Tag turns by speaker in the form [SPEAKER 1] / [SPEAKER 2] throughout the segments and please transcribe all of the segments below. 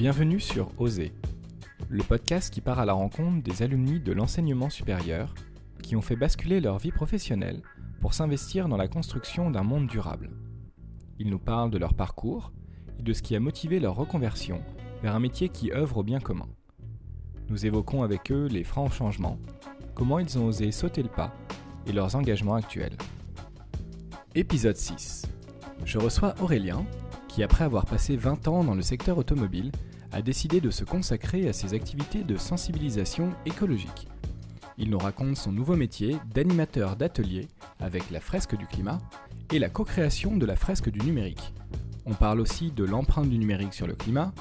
[SPEAKER 1] Bienvenue sur Oser, le podcast qui part à la rencontre des alumni de l'enseignement supérieur qui ont fait basculer leur vie professionnelle pour s'investir dans la construction d'un monde durable. Ils nous parlent de leur parcours et de ce qui a motivé leur reconversion vers un métier qui œuvre au bien commun. Nous évoquons avec eux les francs changements, comment ils ont osé sauter le pas et leurs engagements actuels. Épisode 6. Je reçois Aurélien, qui après avoir passé 20 ans dans le secteur automobile, a décidé de se consacrer à ses activités de sensibilisation écologique. Il nous raconte son nouveau métier d'animateur d'atelier avec la fresque du climat et la co-création de la fresque du numérique. On parle aussi de l'empreinte du numérique sur le climat,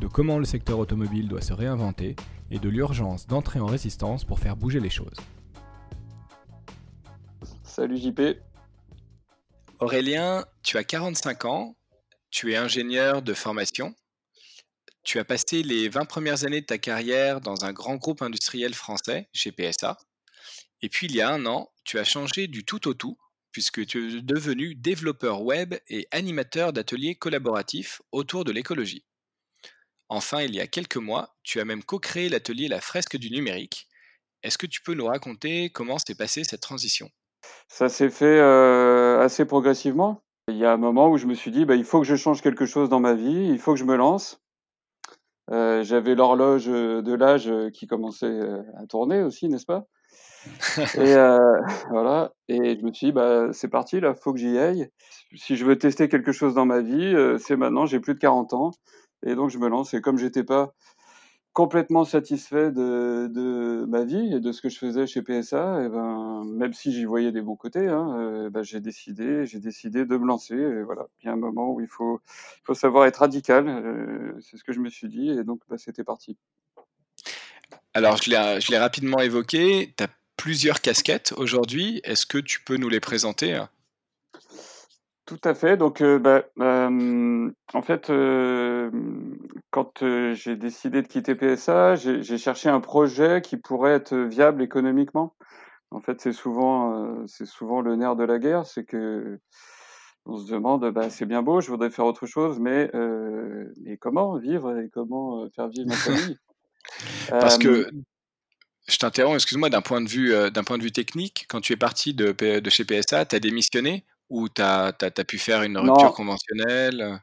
[SPEAKER 1] de comment le secteur automobile doit se réinventer et de l'urgence d'entrer en résistance pour faire bouger les choses.
[SPEAKER 2] Salut JP.
[SPEAKER 3] Aurélien, tu as 45 ans, tu es ingénieur de formation, tu as passé les 20 premières années de ta carrière dans un grand groupe industriel français, chez PSA, et puis il y a un an, tu as changé du tout au tout, puisque tu es devenu développeur web et animateur d'ateliers collaboratifs autour de l'écologie. Enfin, il y a quelques mois, tu as même co-créé l'atelier La Fresque du numérique. Est-ce que tu peux nous raconter comment s'est passée cette transition?
[SPEAKER 2] Ça s'est fait euh, assez progressivement. Il y a un moment où je me suis dit, bah, il faut que je change quelque chose dans ma vie, il faut que je me lance. Euh, J'avais l'horloge de l'âge qui commençait euh, à tourner aussi, n'est-ce pas? Et euh, voilà. Et je me suis dit, bah, c'est parti, là, faut que j'y aille. Si je veux tester quelque chose dans ma vie, euh, c'est maintenant. J'ai plus de 40 ans, et donc je me lance. Et comme j'étais pas complètement satisfait de, ma vie et de ce que je faisais chez PSA, et ben, même si j'y voyais des bons côtés, hein, euh, ben, j'ai décidé, j'ai décidé de me lancer. Et voilà, il y a un moment où il faut, il faut savoir être radical. euh, c'est ce que je me suis dit, et donc bah, c'était parti.
[SPEAKER 3] Alors, je l'ai rapidement évoqué, tu as plusieurs casquettes aujourd'hui. Est-ce que tu peux nous les présenter?
[SPEAKER 2] Tout à fait. Donc, euh, bah, euh, en fait, euh, quand j'ai décidé de quitter PSA, j'ai cherché un projet qui pourrait être viable économiquement. En fait, c'est souvent, c'est souvent le nerf de la guerre, c'est que on se demande, bah, c'est bien beau, je voudrais faire autre chose, mais, mais comment vivre et comment faire vivre ma famille?
[SPEAKER 3] Parce que, je t'interromps, excuse-moi, d'un point de vue, euh, d'un point de vue technique, quand tu es parti de, de chez PSA, tu as démissionné ou tu as, pu faire une rupture
[SPEAKER 2] non,
[SPEAKER 3] conventionnelle?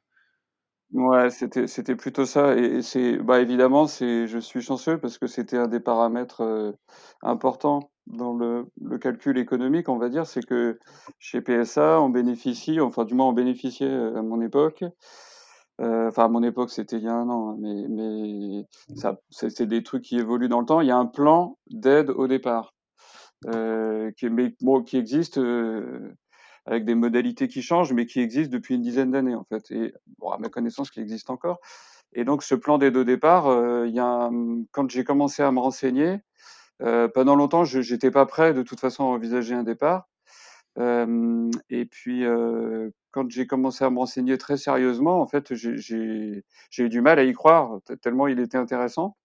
[SPEAKER 2] Ouais, c'était plutôt ça et et c'est bah, évidemment, je suis chanceux parce que c'était un des paramètres, importants dans le le calcul économique, on va dire. C'est que chez PSA, on bénéficie, enfin du moins on bénéficiait, à mon époque, heu, enfin à mon époque, c'était il y a un an, hein, mais mais c'est des trucs qui évoluent dans le temps. Il y a un plan d'aide au départ, heu, qui mais bon, qui existe, avec des modalités qui changent, mais qui existe depuis une dizaine d'années, en fait et à ma connaissance, qui existe encore et donc ce plan d'aide au départ, heu, il y a quand j'ai commencé à me renseigner, heu, pendant longtemps, je j'étais pas prêt de toute façon à envisager un départ, hem et puis, quand j'ai commencé à me renseigner très sérieusement, en fait, j'ai eu du mal à y croire, te tellement il était intéressant.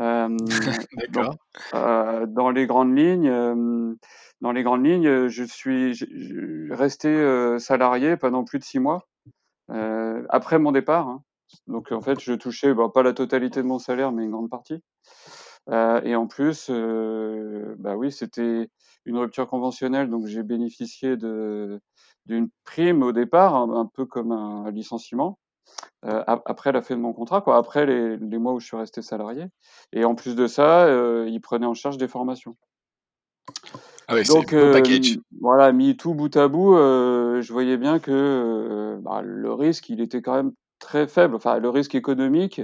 [SPEAKER 2] Donc, dans les grandes lignes, dans les grandes lignes, je suis je je resté, salarié pendant plus de 6 mois, après mon départ, hein. Donc en fait, je touchais, bah, pas la totalité de mon salaire, mais une grande partie, et en plus, bah, oui, c'était une rupture conventionnelle, donc j'ai bénéficié d'une prime au départ, un un peu comme un licenciement. Ap après la fin de mon contrat, quoi, après les les mois où je suis resté salarié et en plus de ça, heu, ils prenaient en charge des formations.
[SPEAKER 3] Ah c'est
[SPEAKER 2] Donc
[SPEAKER 3] package.
[SPEAKER 2] hem, voilà, mis tout bout à bout, heu, je voyais bien que, heu, bah, le risque, il était quand même très faible. Enfin, le risque économique,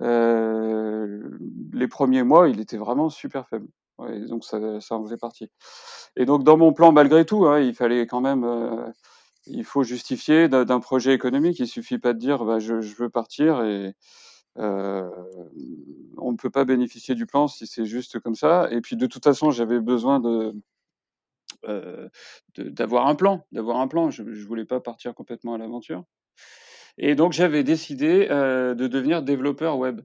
[SPEAKER 2] les premiers mois, il était vraiment super faible. Ouais, donc ça ça en faisait partie et donc dans mon plan, malgré tout, hein, il fallait quand même, il faut justifier d'un projet économique. Il suffit pas de dire: «Bah, je veux partir» et Heu, on ne peut pas bénéficier du plan si c'est juste comme ça et puis de toute façon, j'avais besoin de d'avoir un plan d'avoir un plan. Je je voulais pas partir complètement à l'aventure et donc j'avais décidé, heu, de devenir développeur web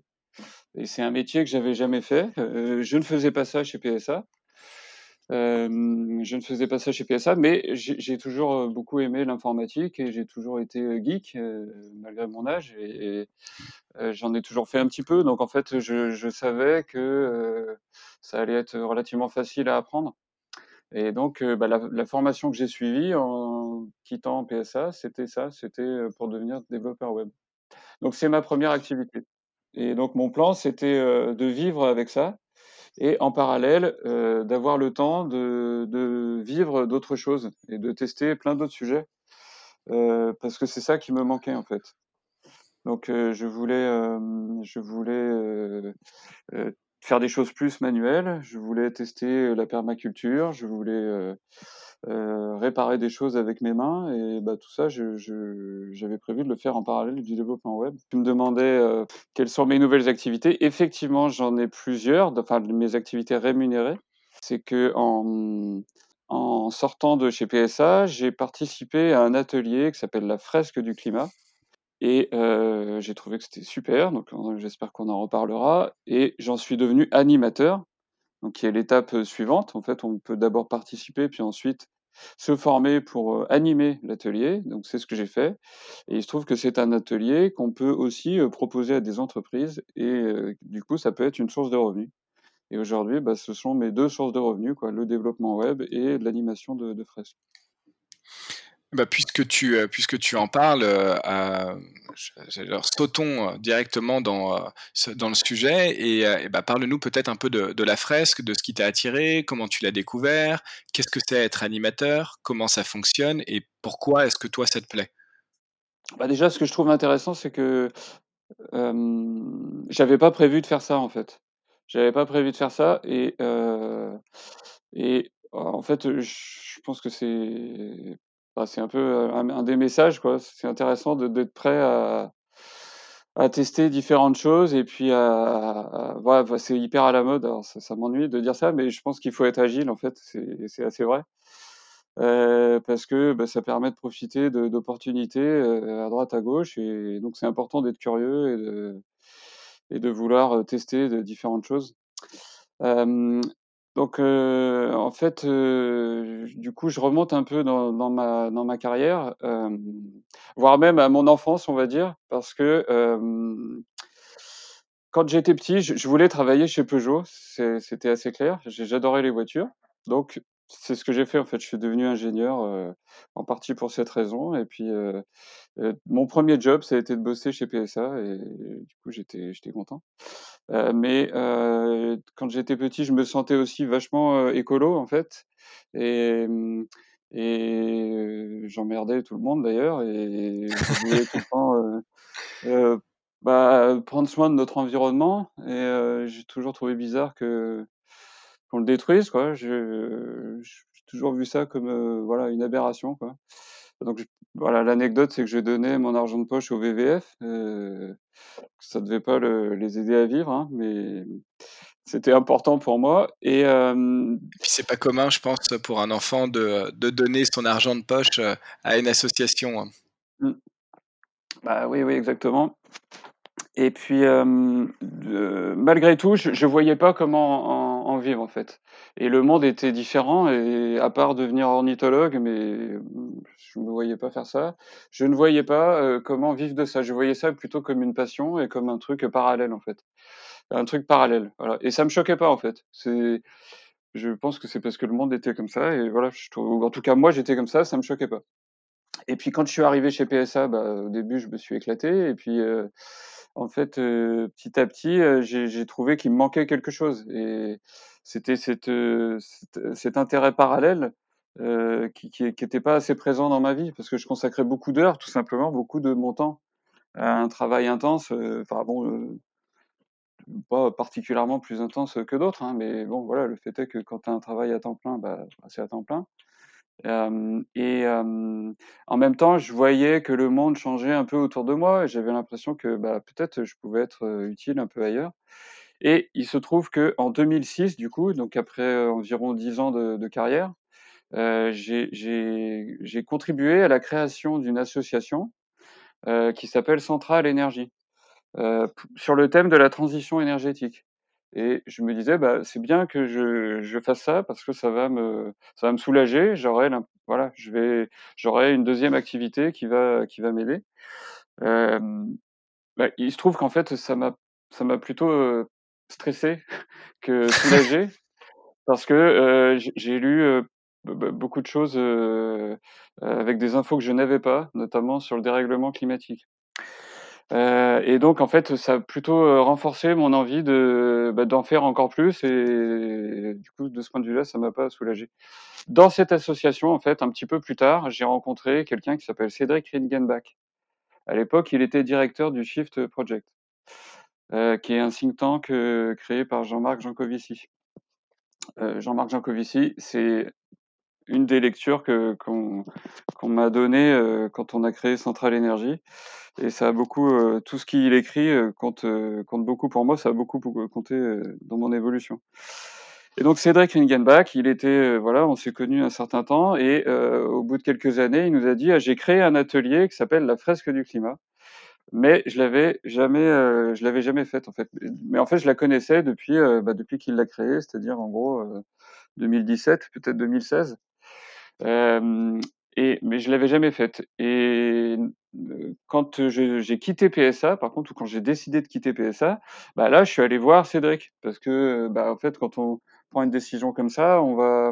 [SPEAKER 2] et c'est un métier que j'avais jamais fait. Je ne faisais pas ça chez PSA. Je ne faisais pas ça chez PSA, mais j'ai toujours beaucoup aimé l'informatique et j'ai toujours été geek malgré mon âge et, j'en ai toujours fait un petit peu. Donc en fait, je, savais que ça allait être relativement facile à apprendre. Et donc, bah, la, formation que j'ai suivie en quittant PSA, c'était ça, c'était pour devenir développeur web. Donc c'est ma première activité. Et donc mon plan, c'était de vivre avec ça et en parallèle d'avoir le temps de, vivre d'autres choses et de tester plein d'autres sujets parce que c'est ça qui me manquait en fait. Donc je voulais, je voulais faire des choses plus manuelles, je voulais tester la permaculture, je voulais euh, réparer des choses avec mes mains et bah, tout ça, j'avais prévu de le faire en parallèle du développement web. Tu me demandais euh, quelles sont mes nouvelles activités. Effectivement, j'en ai plusieurs, enfin mes activités rémunérées. C'est que en, sortant de chez PSA, j'ai participé à un atelier qui s'appelle la fresque du climat. Et euh, j'ai trouvé que c'était super, donc j'espère qu'on en reparlera. Et j'en suis devenu animateur, donc qui est l'étape suivante. En fait, on peut d'abord participer, puis ensuite se former pour animer l'atelier. Donc c'est ce que j'ai fait. Et il se trouve que c'est un atelier qu'on peut aussi proposer à des entreprises et du coup ça peut être une source de revenus. Et aujourd'hui, bah, ce sont mes deux sources de revenus, quoi, le développement web et l'animation de, de fresques.
[SPEAKER 3] Bah, puisque, tu, euh, puisque tu en parles, euh, alors, sautons euh, directement dans, dans le sujet et, bah, parle-nous peut-être un peu de, la fresque, de ce qui t'a attiré, comment tu l'as découvert, qu'est-ce que c'est être animateur, comment ça fonctionne et pourquoi est-ce que toi ça te plaît?
[SPEAKER 2] Bah Déjà, ce que je trouve intéressant, c'est que j'avais pas prévu de faire ça en fait. J'avais pas prévu de faire ça et, et en fait, je pense que c'est c'est un peu, un des messages, quoi. C'est intéressant d'être prêt à à tester différentes choses et puis à voilà, c'est hyper à la mode, alors ça m'ennuie de dire ça, mais je pense qu'il faut être agile, en fait, c'est assez vrai. parce que, bah, ça permet de profiter d'opportunités, à droite, à gauche et donc c'est important d'être curieux et de et de vouloir, tester différentes choses. Donc, en fait, du coup, je remonte un peu dans ma dans ma carrière, voire même à mon enfance, on va dire, parce que, quand j'étais petit, je voulais travailler chez Peugeot, c'était assez clair. j'adorais les voitures, donc c'est ce que j'ai fait, en fait. Je suis devenu ingénieur, en partie pour cette raison et puis, mon premier job, ça a été de bosser chez PSA et du coup, j'étais content. mais quand j'étais petit, je me sentais aussi vachement écolo en fait, et mmh, j'emmerdais tout le monde d'ailleurs, et je voulais tout le temps bah, prendre soin de notre environnement. Et j'ai toujours trouvé bizarre que qu'on le détruise, quoi. J'ai toujours vu ça comme voilà une aberration, quoi. Donc voilà, l'anecdote, c'est que j'ai donné mon argent de poche au WWF. Euh, ça devait pas les aider à vivre, hein, mais c'était important pour moi. Et euh,
[SPEAKER 3] c'est pas commun, je pense, pour un enfant de, de, donner son argent de poche euh, à une association. Hein.
[SPEAKER 2] Mmh. Bah oui, oui, exactement. Et puis, euh, malgré tout, je ne voyais pas comment en, vivre, en fait. Et le monde était différent, et à part devenir ornithologue, mais je ne voyais pas faire ça, je ne voyais pas euh, comment vivre de ça. Je voyais ça plutôt comme une passion et comme un truc parallèle, en fait. Un truc parallèle, voilà. Et ça me choquait pas, en fait. C'est, je pense que c'est parce que le monde était comme ça, et voilà, en tout cas, moi, j'étais comme ça, ça me choquait pas. Et puis, quand je suis arrivé chez PSA, bah, au début, je me suis éclaté, et puis, euh, en fait, petit à petit, j'ai trouvé qu'il me manquait quelque chose. Et c'était cet intérêt parallèle qui n'était pas assez présent dans ma vie, parce que je consacrais beaucoup d'heures, tout simplement, beaucoup de mon temps à un travail intense. Enfin bon, pas particulièrement plus intense que d'autres, hein, mais bon, voilà, le fait est que quand tu as un travail à temps plein, bah, c'est à temps plein et en même temps, je voyais que le monde changeait un peu autour de moi et j'avais l'impression que, bah, peut-être je pouvais être, utile un peu ailleurs. Et il se trouve qu'en 2006 du coup, donc après, environ 10 ans de carrière, j'ai contribué à la création d'une association, qui s'appelle Centrale Énergie, sur le thème de la transition énergétique Et je me disais, bah, c'est bien que je, je fasse ça parce que ça va me, ça va me soulager. J'aurai, voilà, je vais, j'aurai une deuxième activité qui va, qui va m'aider. Bah, il se trouve qu'en fait, ça m'a, ça m'a plutôt stressé que soulagé parce que j'ai lu beaucoup de choses avec des infos que je n'avais pas, notamment sur le dérèglement climatique. Euh, et donc, en fait, ça a plutôt euh, renforcé mon envie de, bah, d'en faire encore plus. Et du coup, de ce point de vue-là, ça m'a pas soulagé. Dans cette association, en fait, un petit peu plus tard, j'ai rencontré quelqu'un qui s'appelle Cédric Ringenbach. À l'époque, il était directeur du Shift Project, euh, qui est un think tank créé par Jean-Marc Jancovici. Jean-Marc Jancovici, c'est une des lectures que qu'on m'a donné euh, quand on a créé Centrale Énergie. Et ça a beaucoup, euh, tout ce qu'il écrit euh, compte, compte beaucoup pour moi, ça a beaucoup compté dans mon évolution. Et donc Cédric Ringenbach, il était, voilà, on s'est connus un certain temps, et au bout de quelques années, il nous a dit, ah, j'ai créé un atelier qui s'appelle la fresque du climat, mais je l'avais jamais, je l'avais jamais faite en fait. Mais en fait, je la connaissais depuis, bah, depuis qu'il l'a créée, c'est-à-dire en gros euh, 2017, peut-être 2016. Et, mais je l'avais jamais faite. Et quand j'ai quitté PSA, par contre, ou quand j'ai décidé de quitter PSA, bah là, je suis allé voir Cédric. Parce que, bah, en fait, quand on prend une décision comme ça, on va.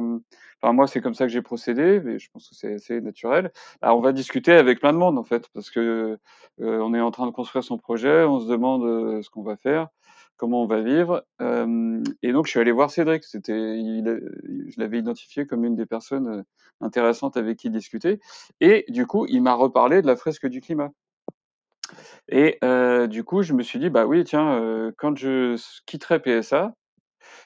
[SPEAKER 2] Enfin, moi, c'est comme ça que j'ai procédé, mais je pense que c'est assez naturel. Bah, on va discuter avec plein de monde, en fait, parce que on est en train de construire son projet, on se demande ce qu'on va faire comment on va vivre. Euh, et donc, je suis allé voir Cédric. C'était, je l'avais identifié comme une des personnes euh, intéressantes avec qui discuter. Et du coup, il m'a reparlé de la fresque du climat. Et euh, du coup, je me suis dit, bah oui, tiens, quand je quitterai PSA,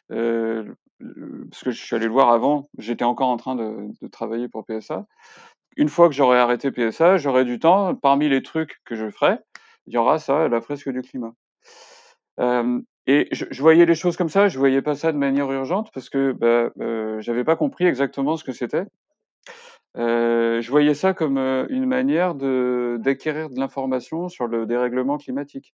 [SPEAKER 2] parce que je suis allé le voir avant, j'étais encore en train de, de travailler pour PSA. Une fois que j'aurai arrêté PSA, j'aurai du temps. Parmi les trucs que je ferai, il y aura ça, la fresque du climat. Euh, et je, je, voyais les choses comme ça, je voyais pas ça de manière urgente parce que bah, euh, j'avais pas compris exactement ce que c'était. Euh, je voyais ça comme une manière de d'acquérir de l'information sur le dérèglement climatique.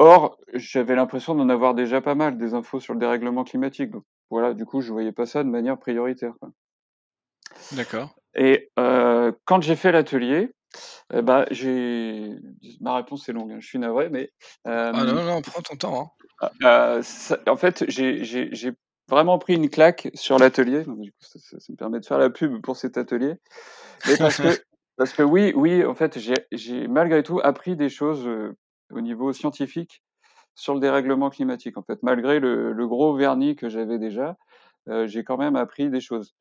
[SPEAKER 2] Or, j'avais l'impression d'en avoir déjà pas mal des infos sur le dérèglement climatique. Donc voilà, du coup, je voyais pas ça de manière prioritaire.
[SPEAKER 3] D'accord.
[SPEAKER 2] Et quand j'ai fait l'atelier, eh ben, j'ai ma réponse est longue, hein, je suis navré, mais
[SPEAKER 3] euh, ah non non, prends ton temps.
[SPEAKER 2] Hein. Euh, ça, en fait, j'ai vraiment pris une claque sur l'atelier. Ça, ça, ça, me permet de faire la pub pour cet atelier, mais parce que parce que oui oui, en fait, j'ai malgré tout appris des choses euh, au niveau scientifique sur le dérèglement climatique. En fait, malgré le, le gros vernis que j'avais déjà, euh, j'ai quand même appris des choses.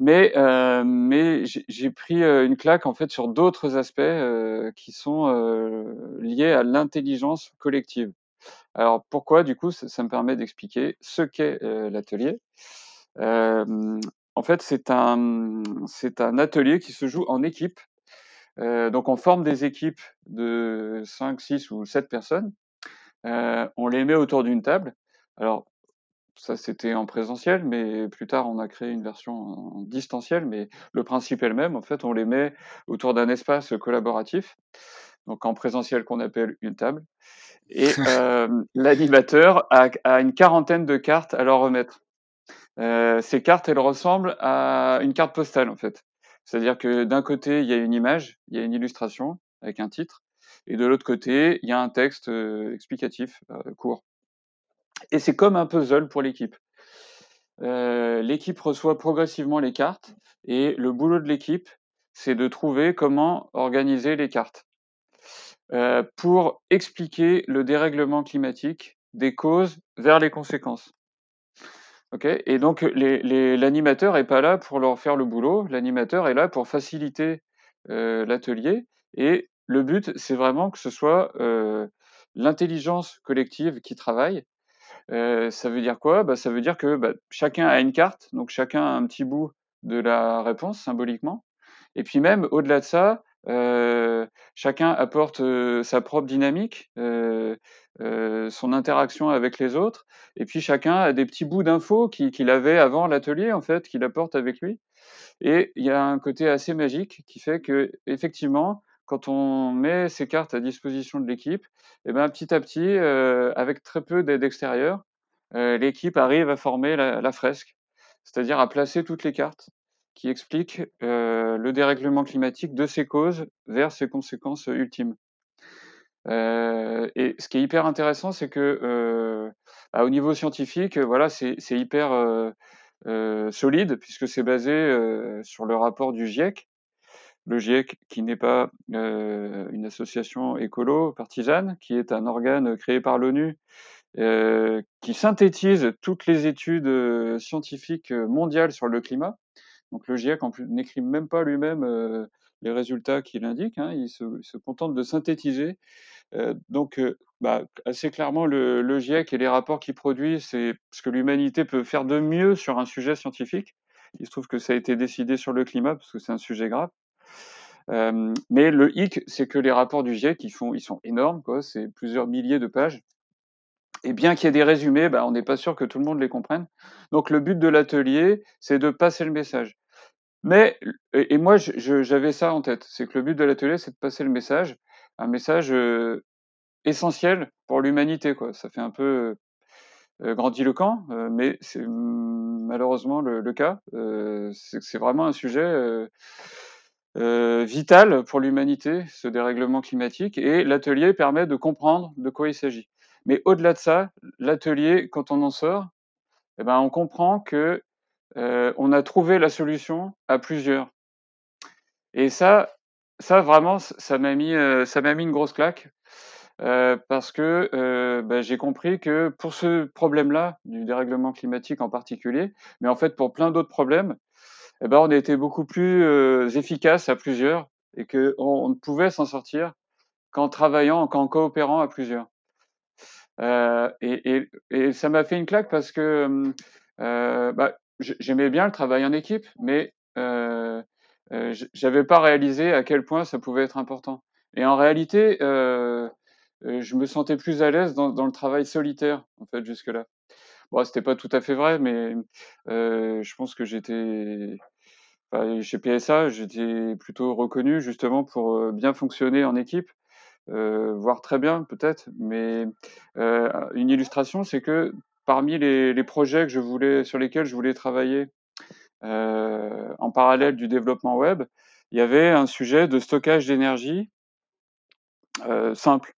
[SPEAKER 2] Mais, euh, mais j'ai pris une claque en fait sur d'autres aspects euh, qui sont euh, liés à l'intelligence collective. Alors pourquoi du coup ça, me permet d'expliquer ce qu'est l'atelier. en fait, c'est un c'est un atelier qui se joue en équipe. donc on forme des équipes de 5, 6 ou 7 personnes. on les met autour d'une table. Alors ça, c'était en présentiel, mais plus tard, on a créé une version en distanciel, mais le principe est le même. En fait, on les met autour d'un espace collaboratif, donc en présentiel qu'on appelle une table. Et euh, l'animateur a, a, une quarantaine de cartes à leur remettre. Euh, ces cartes, elles ressemblent à une carte postale, en fait. C'est-à-dire que d'un côté, il y a une image, il y a une illustration avec un titre, et de l'autre côté, il y a un texte euh, explicatif court. Et c'est comme un puzzle pour l'équipe. Euh, l'équipe reçoit progressivement les cartes et le boulot de l'équipe, c'est de trouver comment organiser les cartes euh, pour expliquer le dérèglement climatique des causes vers les conséquences. Et donc l'animateur n'est pas là pour leur faire le boulot, l'animateur est là pour faciliter euh, l'atelier et le but, c'est vraiment que ce soit l'intelligence collective qui travaille euh, ça veut dire quoi? Bah, Ça veut dire que bah, chacun a une carte, donc chacun a un petit bout de la réponse symboliquement. Et puis même au-delà de ça, euh, chacun apporte euh, sa propre dynamique, son interaction avec les autres. Et puis chacun a des petits bouts d'infos qu'il qu avait avant l'atelier, en fait, qu'il apporte avec lui. Et il y a un côté assez magique qui fait que, effectivement, quand on met ces cartes à disposition de l'équipe, et ben, petit à petit, avec très peu d'aide extérieure, l'équipe arrive à former la, fresque, c'est-à-dire à placer toutes les cartes qui expliquent le dérèglement climatique de ses causes vers ses conséquences ultimes. et ce qui est hyper intéressant, c'est que bah, au niveau scientifique, voilà, c'est hyper solide puisque c'est basé sur le rapport du GIEC. Le GIEC, qui n'est pas une association écolo partisane, qui est un organe créé par l'ONU qui synthétise toutes les études scientifiques mondiales sur le climat. Donc le GIEC n'écrit même pas lui-même les résultats qu'il indique, hein, il, se, contente de synthétiser. donc bah, assez clairement, le, GIEC et les rapports qu'il produit, c'est ce que l'humanité peut faire de mieux sur un sujet scientifique. Il se trouve que ça a été décidé sur le climat parce que c'est un sujet grave. Euh, mais le hic, c'est que les rapports du GIEC, ils, font, ils sont énormes, quoi. C'est plusieurs milliers de pages. Et bien qu'il y ait des résumés, bah, on n'est pas sûr que tout le monde les comprenne. Donc le but de l'atelier, c'est de passer le message. Mais, et, moi, j'avais ça en tête, c'est que le but de l'atelier, c'est de passer le message, un message euh, essentiel pour l'humanité, quoi. Ça fait un peu euh, grandiloquent, mais c'est malheureusement le, cas. C'est vraiment un sujet vital pour l'humanité, ce dérèglement climatique, et l'atelier permet de comprendre de quoi il s'agit. Mais au-delà de ça, l'atelier, quand on en sort, eh ben, on comprend que euh, on a trouvé la solution à plusieurs. Et ça, ça vraiment, ça m'a mis, euh, ça m'a mis une grosse claque euh, parce que euh, ben, j'ai compris que pour ce problème-là, du dérèglement climatique en particulier, mais en fait pour plein d'autres problèmes, eh ben, on été beaucoup plus euh, efficace à plusieurs et que on, ne pouvait s'en sortir qu'en travaillant, qu'en coopérant à plusieurs. Euh, et, et, ça m'a fait une claque parce que euh, bah, j'aimais bien le travail en équipe, mais euh, euh, j'avais pas réalisé à quel point ça pouvait être important. Et en réalité, euh, je me sentais plus à l'aise dans, dans, le travail solitaire, en fait, jusque-là. Bon, c'était pas tout à fait vrai, mais euh, je pense que j'étais chez PSA, j'étais plutôt reconnu justement pour bien fonctionner en équipe, euh, voire très bien peut-être. Mais euh, une illustration, c'est que parmi les, les, projets que je voulais, sur lesquels je voulais travailler euh, en parallèle du développement web, il y avait un sujet de stockage d'énergie simple.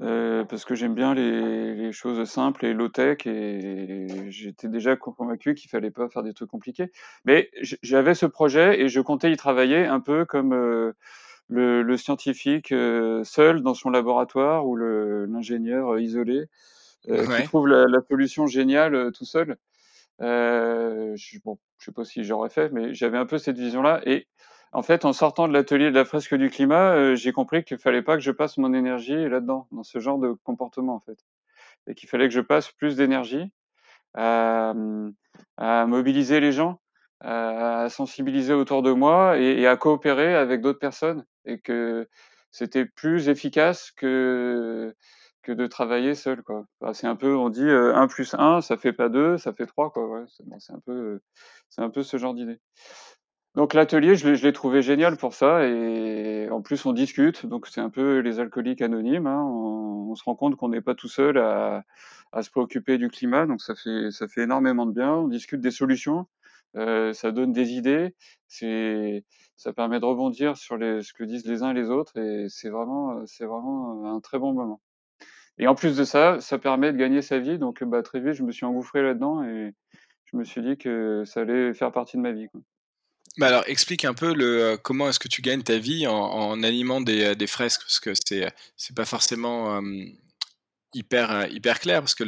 [SPEAKER 2] Euh, parce que j'aime bien les, les, choses simples et low-tech et j'étais déjà convaincu qu'il fallait pas faire des trucs compliqués. Mais j'avais ce projet et je comptais y travailler un peu comme euh, le, le, scientifique euh, seul dans son laboratoire ou l'ingénieur isolé ouais. qui trouve la, la, solution géniale tout seul. Je, bon, je sais pas si j'aurais fait, mais j'avais un peu cette vision-là. Et en fait, en sortant de l'atelier de la fresque du climat, euh, j'ai compris qu'il fallait pas que je passe mon énergie là-dedans, dans ce genre de comportement, en fait. Et qu'il fallait que je passe plus d'énergie à, mobiliser les gens, à, sensibiliser autour de moi et, à coopérer avec d'autres personnes. Et que c'était plus efficace que que de travailler seul c'est un peu on dit euh, 1 plus 1 ça fait pas 2, ça fait 3 quoi c'est un peu c'est un peu ce genre d'idée. Donc l'atelier je l'ai trouvé génial pour ça et en plus on discute donc c'est un peu les alcooliques anonymes hein. on, on, se rend compte qu'on n'est pas tout seul à, à, se préoccuper du climat donc ça fait ça fait énormément de bien, on discute des solutions, euh, ça donne des idées, c'est ça permet de rebondir sur les, ce que disent les uns et les autres et c'est vraiment c'est vraiment un très bon moment. Et en plus de ça, ça permet de gagner sa vie. Donc, bah, très vite, je me suis engouffré là-dedans et je me suis dit que ça allait faire partie de ma vie. Quoi.
[SPEAKER 3] Bah alors, explique un peu euh, comment est-ce que tu gagnes ta vie en, animant des, euh, des, fresques, parce que c'est c'est pas forcément euh, hyper hyper clair, parce que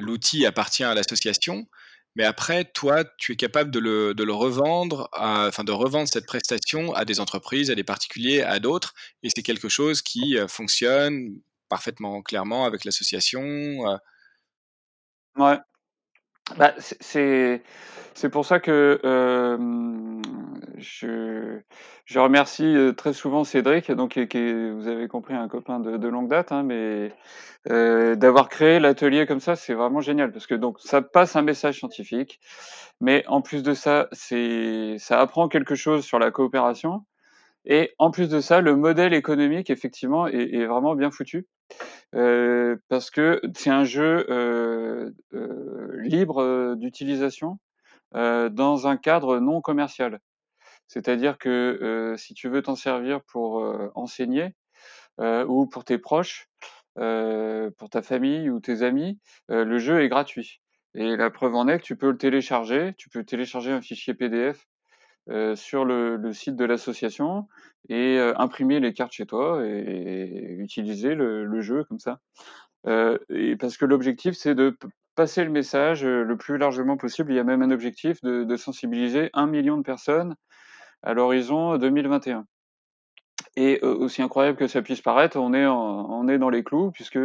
[SPEAKER 3] l'outil euh, appartient à l'association, mais après, toi, tu es capable de le, de le revendre, enfin de revendre cette prestation à des entreprises, à des particuliers, à d'autres, et c'est quelque chose qui fonctionne parfaitement clairement avec l'association euh...
[SPEAKER 2] Ouais. Bah, c'est c'est pour ça que euh, je, je remercie très souvent Cédric, donc qui, qui vous avez compris un copain de, longue date, hein, mais euh, d'avoir créé l'atelier comme ça, c'est vraiment génial parce que donc ça passe un message scientifique, mais en plus de ça, c'est ça apprend quelque chose sur la coopération Et en plus de ça, le modèle économique, effectivement, est vraiment bien foutu. Euh, parce que c'est un jeu euh, euh, libre d'utilisation dans un cadre non commercial. C'est-à-dire que si tu veux t'en servir pour enseigner ou pour tes proches, pour ta famille ou tes amis, le jeu est gratuit. Et la preuve en est que tu peux le télécharger, tu peux télécharger un fichier PDF sur le, le, site de l'association et imprimer les cartes chez toi et, utiliser le, le, jeu comme ça. et parce que l'objectif, c'est de passer le message le plus largement possible. Il y a même un objectif de, de sensibiliser un million de personnes à l'horizon 2021. Et aussi incroyable que ça puisse paraître, on est, on est dans les clous puisque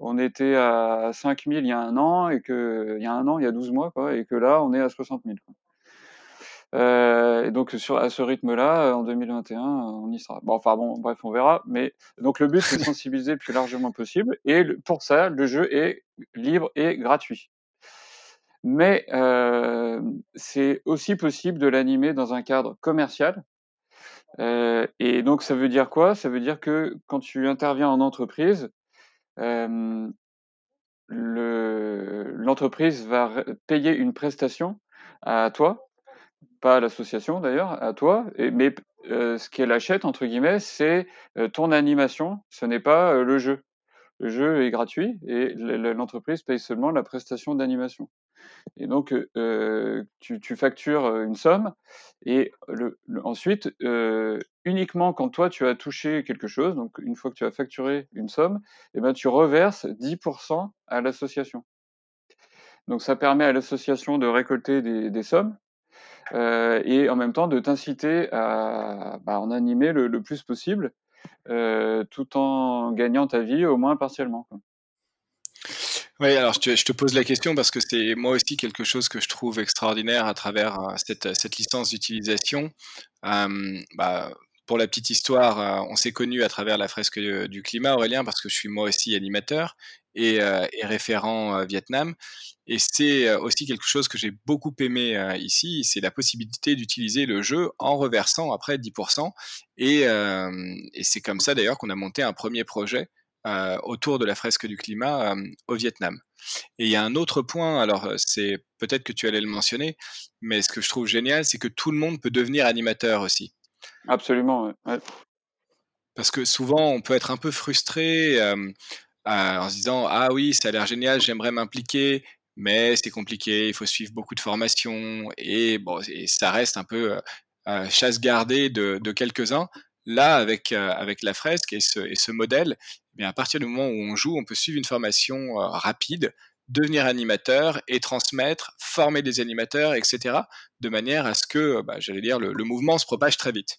[SPEAKER 2] on était à 5000 il y a un an et que il y a un an, il y a 12 mois, quoi, et que là, on est à 60 000. Quoi. Euh, et donc sur à ce rythme-là, en 2021, on y sera. Bon, enfin bon, bref, on verra. Mais donc le but, c'est de sensibiliser le plus largement possible. Et pour ça, le jeu est libre et gratuit. Mais euh, c'est aussi possible de l'animer dans un cadre commercial. Euh, et donc ça veut dire quoi? Ça veut dire que quand tu interviens en entreprise, euh, l'entreprise va payer une prestation à toi pas à l'association d'ailleurs, à toi, mais euh, ce qu'elle achète, entre guillemets, c'est euh, ton animation, ce n'est pas euh, le jeu. Le jeu est gratuit et l'entreprise paye seulement la prestation d'animation. Et donc, tu, tu, factures une somme et ensuite, uniquement quand toi, tu as touché quelque chose, donc une fois que tu as facturé une somme, eh ben, tu reverses 10% à l'association. Donc, ça permet à l'association de récolter des sommes euh, et en même temps de t'inciter à bah, en animer le, plus possible, euh, tout en gagnant ta vie au moins partiellement.
[SPEAKER 3] Oui, alors je te, pose la question parce que c'est moi aussi quelque chose que je trouve extraordinaire à travers euh, cette, licence d'utilisation. Bah, pour la petite histoire, on s'est connus à travers la fresque du climat, Aurélien, parce que je suis moi aussi animateur et, euh, et référent euh, Vietnam. Et c'est aussi quelque chose que j'ai beaucoup aimé ici, c'est la possibilité d'utiliser le jeu en reversant après 10%. Et, et c'est comme ça d'ailleurs qu'on a monté un premier projet autour de la fresque du climat au Vietnam. Et il y a un autre point, alors c'est peut-être que tu allais le mentionner, mais ce que je trouve génial, c'est que tout le monde peut devenir animateur aussi.
[SPEAKER 2] Absolument, ouais.
[SPEAKER 3] Parce que souvent, on peut être un peu frustré euh, en se disant Ah oui, ça a l'air génial, j'aimerais m'impliquer, mais c'est compliqué, il faut suivre beaucoup de formations et, ça reste un peu euh, chasse gardée de, quelques-uns. Là, avec, euh, avec la fresque et ce, et ce modèle, eh à partir du moment où on joue, on peut suivre une formation rapide, devenir animateur et transmettre, former des animateurs, etc., de manière à ce que, bah, j'allais dire, le mouvement se propage très vite.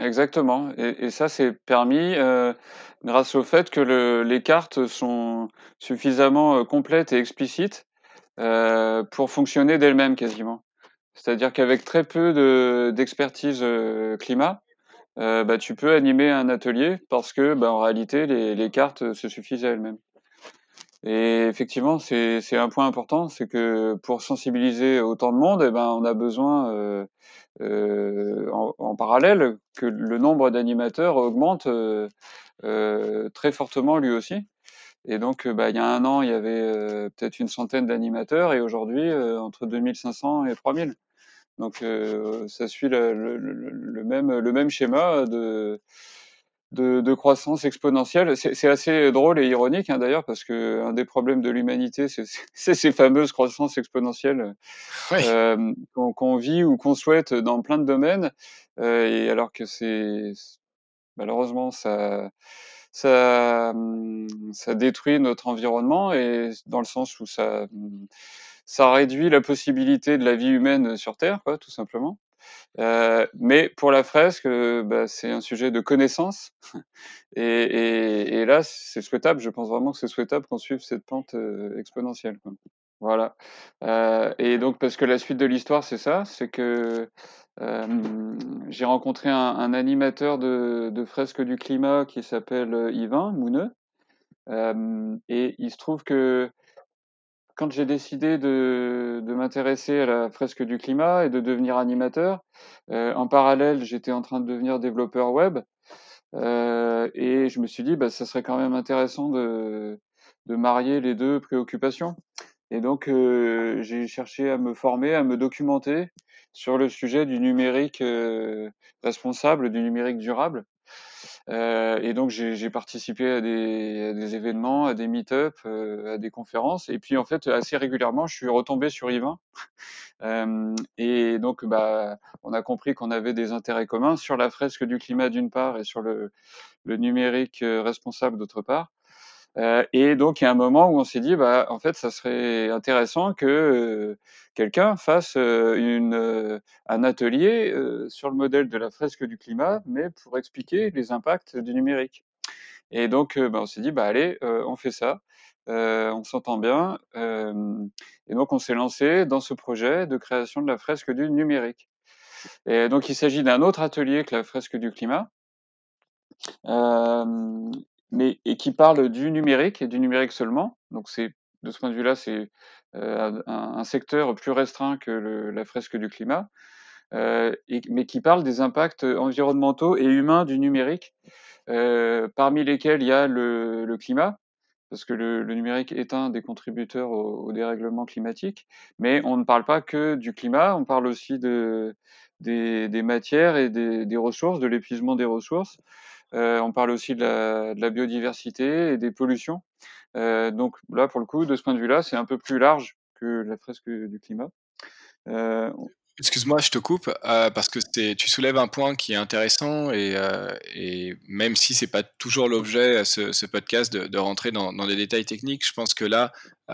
[SPEAKER 2] Exactement. Et, ça, c'est permis euh, grâce au fait que le, les cartes sont suffisamment euh, complètes et explicites euh, pour fonctionner d'elles-mêmes quasiment. C'est-à-dire qu'avec très peu d'expertise climat, bah, tu peux animer un atelier parce que, bah, en réalité, les, cartes se suffisent à elles-mêmes. Et effectivement, c'est un point important, c'est que pour sensibiliser autant de monde, eh ben, on a besoin en, en, parallèle que le nombre d'animateurs augmente euh, euh très fortement lui aussi. Et donc, bah, il y a un an, il y avait euh, peut-être une centaine d'animateurs et aujourd'hui, euh, entre 2500 et 3000. Donc, ça suit le, même, le même schéma de de, de, croissance exponentielle. C'est assez drôle et ironique hein, d'ailleurs parce que un des problèmes de l'humanité, c'est ces fameuses croissances exponentielles oui. euh, qu'on qu vit ou qu'on souhaite dans plein de domaines. Euh, et alors que c'est malheureusement ça, ça, ça détruit notre environnement et dans le sens où ça, ça réduit la possibilité de la vie humaine sur Terre, quoi, tout simplement. Euh, mais pour la fresque, euh, bah, c'est un sujet de connaissance. Et, là, c'est souhaitable. Je pense vraiment que c'est souhaitable qu'on suive cette pente euh, exponentielle. Voilà. Et donc, parce que la suite de l'histoire, c'est ça, c'est que j'ai rencontré un, animateur de, de, fresque du climat qui s'appelle Yvain Mouneux. et il se trouve que quand j'ai décidé de m'intéresser à la fresque du climat et de devenir animateur, heu, en parallèle, j'étais en train de devenir développeur web, heu et je me suis dit: «Bah, ça serait quand même intéressant de marier les 2 préoccupations» et donc heu, j'ai cherché à me former, à me documenter sur le sujet du numérique, responsable, du numérique durable, heu et donc j'ai participé à des événements, à des meet-up, heu, à des conférences. Et puis en fait, assez régulièrement, je suis retombé sur Yvain, hem et donc bah, on a compris qu'on avait des intérêts communs sur la fresque du climat d'une part et sur le numérique, responsable d'autre part, heu et donc il y a un moment où on s'est dit: «Bah, en fait, ça serait intéressant que, heu, quelqu'un fasse, heu, un atelier, sur le modèle de la fresque du climat, mais pour expliquer les impacts du numérique» et donc bah, on s'est dit: «Bah, allez, on fait ça», on s'entend bien, et donc on s'est lancé dans ce projet de création de la fresque du numérique. Et donc il s'agit d'un autre atelier que la fresque du climat mais et qui parle du numérique et du numérique seulement. Donc de ce point de vue-là, c'est, heu, un secteur plus restreint que la fresque du climat, et mais qui parle des impacts, environnementaux et humains du numérique, heu, parmi lesquels il y a le climat, parce que le numérique est un des contributeurs au dérèglement climatique, mais on ne parle pas que du climat, on parle aussi de des matières et des ressources, de l'épuisement des ressources, on parle aussi de la biodiversité et des pollutions, heu, donc là, pour le coup, de ce point de vue-là, c'est un peu plus large que la fresque du climat, on
[SPEAKER 3] Excuse-moi, je te coupe, parce que tu soulèves un point qui est intéressant et même si c'est pas toujours l'objet, ce ce podcast de rentrer dans des détails techniques, je pense que là,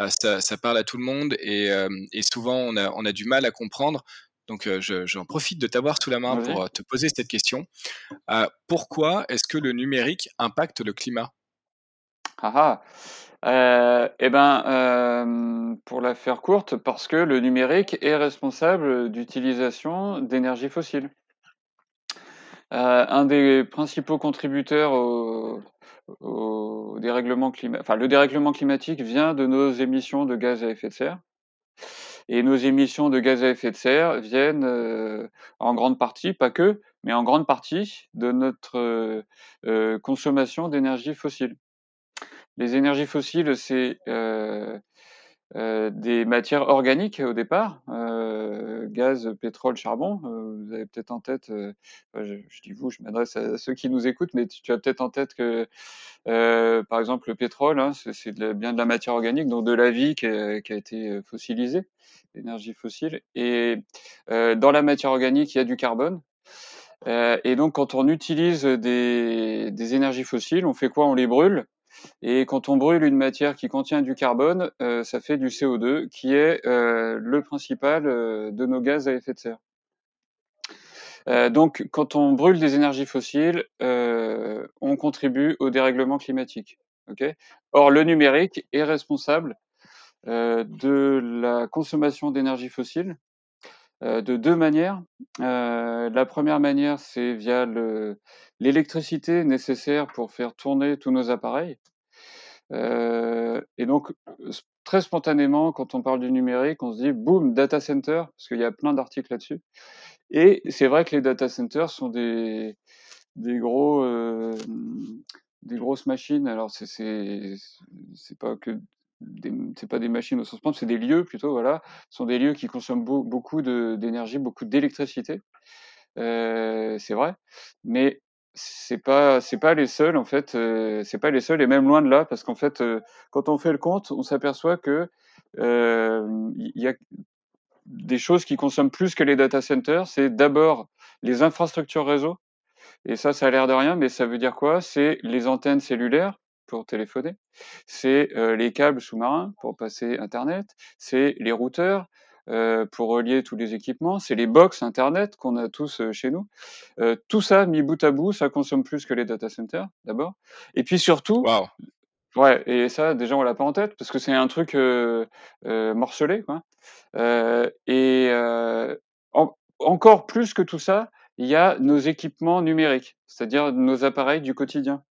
[SPEAKER 3] ça parle à tout le monde et souvent on a du mal à comprendre. Donc je j'en profite de t'avoir sous la main pour, heu, te poser cette question. Heu, pourquoi est-ce que le numérique impacte le climat?
[SPEAKER 2] Ah ah! Et ben, pour la faire courte, parce que le numérique est responsable d'utilisation d'énergies fossiles. Heu, un des principaux contributeurs au au dérèglement clima enfin, le dérèglement climatique vient de nos émissions de gaz à effet de serre et nos émissions de gaz à effet de serre viennent, heu, en grande partie, pas que, mais en grande partie de notre, heu heu, consommation d'énergie fossile. Les énergies fossiles, c'est, heu, des matières organiques au départ, heu, gaz, pétrole, charbon, heu, vous avez peut-être en tête, je dis vous, je m'adresse à ceux qui nous écoutent, mais tu as peut-être en tête que, par exemple, le pétrole, hein, c'est bien de la matière organique, donc de la vie qui a été, fossilisée, énergie fossile. Et dans la matière organique, il y a du carbone, et donc quand on utilise des énergies fossiles, on fait quoi? On les brûle et quand on brûle une matière qui contient du carbone, heu, ça fait du CO2 qui est, heu, le principal, heu, de nos gaz à effet de serre. Donc quand on brûle des énergies fossiles, on contribue au dérèglement climatique? Or le numérique est responsable, de la consommation d'énergie fossile, de 2 manières. Heu, la première manière, c'est via le l'électricité nécessaire pour faire tourner tous nos appareils. Heu et donc, très spontanément, quand on parle du numérique, on se dit: «Boum, data center», parce qu'il y a plein d'articles là-dessus et c'est vrai que les data centers sont des gros, des grosses machines. Alors c'est pas que c'est pas des machines au sens propre, c'est des lieux plutôt, voilà. Ce sont des lieux qui consomment beau beaucoup d'énergie, beaucoup d'électricité. Heu, c'est vrai, mais c'est pas c'est pas les seuls en fait, heu, c'est pas les seuls et même loin de là parce qu'en fait, heu, quand on fait le compte, on s'aperçoit que, il y a des choses qui consomment plus que les data centers. C'est d'abord les infrastructures réseau et ça, ça a l'air de rien, mais ça veut dire quoi? C'est les antennes cellulaires pour téléphoner, c'est, heu, les câbles sous-marins pour passer internet, c'est les routeurs, heu, pour relier tous les équipements, c'est les box internet qu'on a tous, heu, chez nous. Tout ça mis bout à bout, ça consomme plus que les data centers, d'abord. Et puis surtout ouais et ça déjà on l'a pas en tête parce que c'est un truc, morcelé quoi, et en encore plus que tout ça, il y a nos équipements numériques, c'est-à-dire nos appareils du quotidien.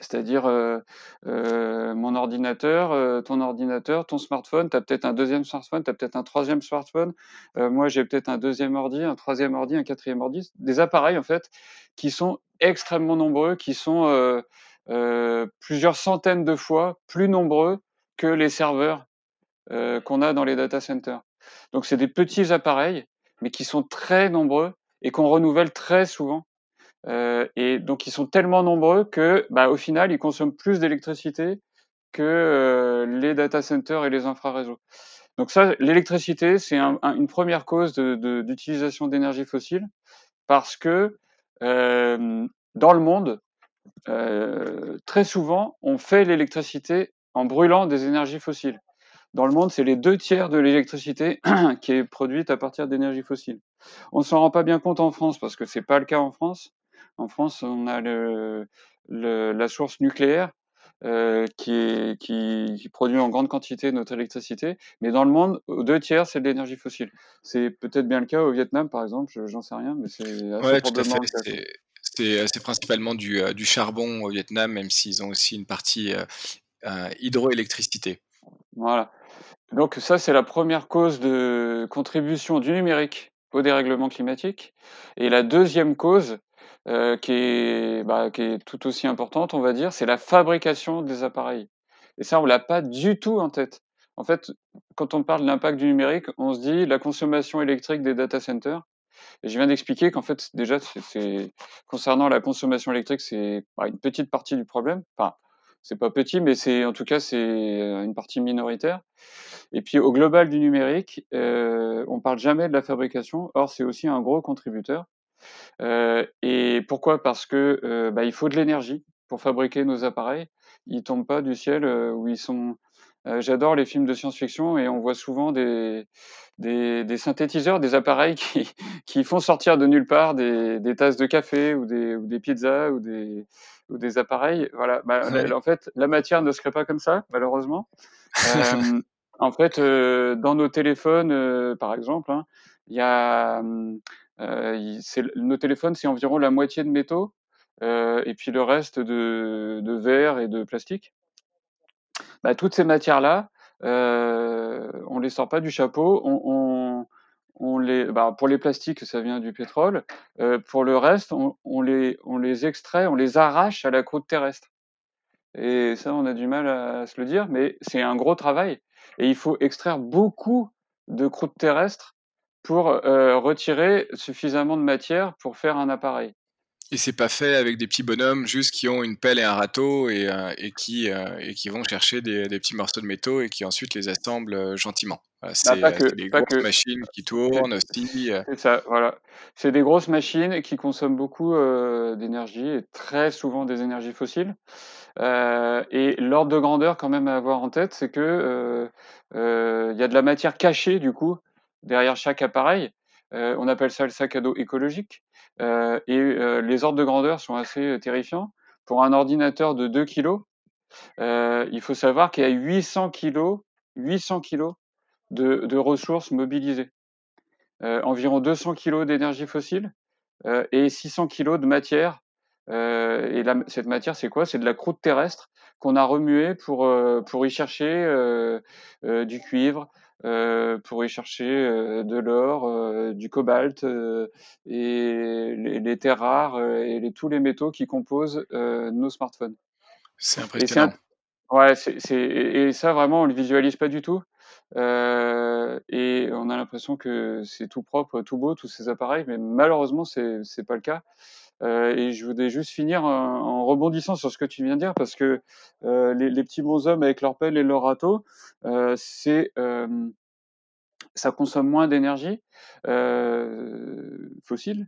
[SPEAKER 2] C'est-à-dire euh, euh, mon ordinateur, euh, ton ordinateur, ton smartphone, tu as peut-être un deuxième smartphone, tu as peut-être un troisième smartphone, moi j'ai peut-être un deuxième ordi, un troisième ordi, un quatrième ordi, des appareils en fait qui sont extrêmement nombreux, qui sont plusieurs centaines de fois plus nombreux que les serveurs qu'on a dans les data centers. Donc c'est des petits appareils, mais qui sont très nombreux et qu'on renouvelle très souvent. Euh, et donc ils sont tellement nombreux que, bah, au final, ils consomment plus d'électricité que euh, les data centers et les infraréseaux. Donc ça, l'électricité, c'est un, une première cause d'utilisation d'énergie fossile parce que euh, dans le monde, très souvent, on fait l'électricité en brûlant des énergies fossiles. Dans le monde, c'est les deux tiers de l'électricité qui est produite à partir d'énergie fossile. On ne s'en rend pas bien compte en France parce que c'est pas le cas en France. En France, on a le, le, la source nucléaire euh, qui, est, qui, qui, produit en grande quantité notre électricité, mais dans le monde, deux tiers, c'est de l'énergie fossile. C'est peut-être bien le cas au Vietnam, par exemple, j'en sais rien, mais c'est assez
[SPEAKER 3] ouais. C'est principalement du, euh, du, charbon au Vietnam, même s'ils ont aussi une partie euh hydroélectricité.
[SPEAKER 2] Voilà. Donc ça, c'est la première cause de contribution du numérique au dérèglement climatique. Et la deuxième cause, euh, qui, est, bah, qui est tout aussi importante, on va dire, c'est la fabrication des appareils. Et ça, on l'a pas du tout en tête. En fait, quand on parle de l'impact du numérique, on se dit la consommation électrique des data centers. Et je viens d'expliquer qu'en fait, déjà, concernant la consommation électrique, c'est bah, une petite partie du problème. Enfin, c'est pas petit, mais c'est en tout cas c'est euh, une partie minoritaire. Et puis au global du numérique, euh, on parle jamais de la fabrication. Or, c'est aussi un gros contributeur. Et pourquoi? Parce que bah, il faut de l'énergie pour fabriquer nos appareils. Ils tombent pas du ciel où ils sont. J'adore les films de science-fiction et on voit souvent des, des, des, synthétiseurs, des appareils qui, qui font sortir de nulle part des, des tasses de café ou des, ou des pizzas ou des, ou des appareils. Voilà. Bah, ouais. En fait, la matière ne se crée pas comme ça, malheureusement. Euh, en fait, euh, dans nos téléphones, euh, par exemple, hein, il y a euh, nos téléphones, c'est environ la moitié de métaux euh, et puis le reste de, verre et de plastique. Bah, toutes ces matières-là, euh, on les sort pas du chapeau. On les, bah, pour les plastiques, ça vient du pétrole. Euh, pour le reste, on, on, les, on les extrait, on les arrache à la croûte terrestre. Et ça, on a du mal à se le dire, mais c'est un gros travail. Et il faut extraire beaucoup de croûte terrestre pour euh, retirer suffisamment de matière pour faire un appareil.
[SPEAKER 3] Et c'est pas fait avec des petits bonhommes juste qui ont une pelle et un râteau et, euh, et qui, euh, et qui vont chercher des, des, petits morceaux de métaux et qui ensuite les assemblent gentiment. C'est bah, des grosses que. machines qui tournent aussi.
[SPEAKER 2] C'est ça, voilà. C'est des grosses machines qui consomment beaucoup d'énergie et très souvent des énergies fossiles. et l'ordre de grandeur quand même à avoir en tête, c'est que il y a de la matière cachée du coup derrière chaque appareil. Euh, on appelle ça le sac à dos écologique. Euh, et euh, les ordres de grandeur sont assez terrifiants. Pour un ordinateur de 2 kg, il faut savoir qu'il y a 800 kg, 800 kg de, ressources mobilisées. environ 200 kg d'énergie fossile et 600 kg de matière. et cette matière, c'est quoi? C'est de la croûte terrestre qu'on a remuée pour, y chercher du cuivre, pour y chercher euh, de l'or, euh, du cobalt et les, les, terres rares et les, tous les métaux qui composent nos smartphones.
[SPEAKER 3] C'est impressionnant.
[SPEAKER 2] ouais, c'est, et ça vraiment on le visualise pas du tout. Euh, et on a l'impression que c'est tout propre, tout beau, tous ces appareils, mais malheureusement, c'est c'est pas le cas. Euh, et je voudrais juste finir en, en, rebondissant sur ce que tu viens de dire, parce que euh, les, petits bonshommes avec leur pelle et leur râteau, euh, c'est ça consomme moins d'énergie euh, fossile,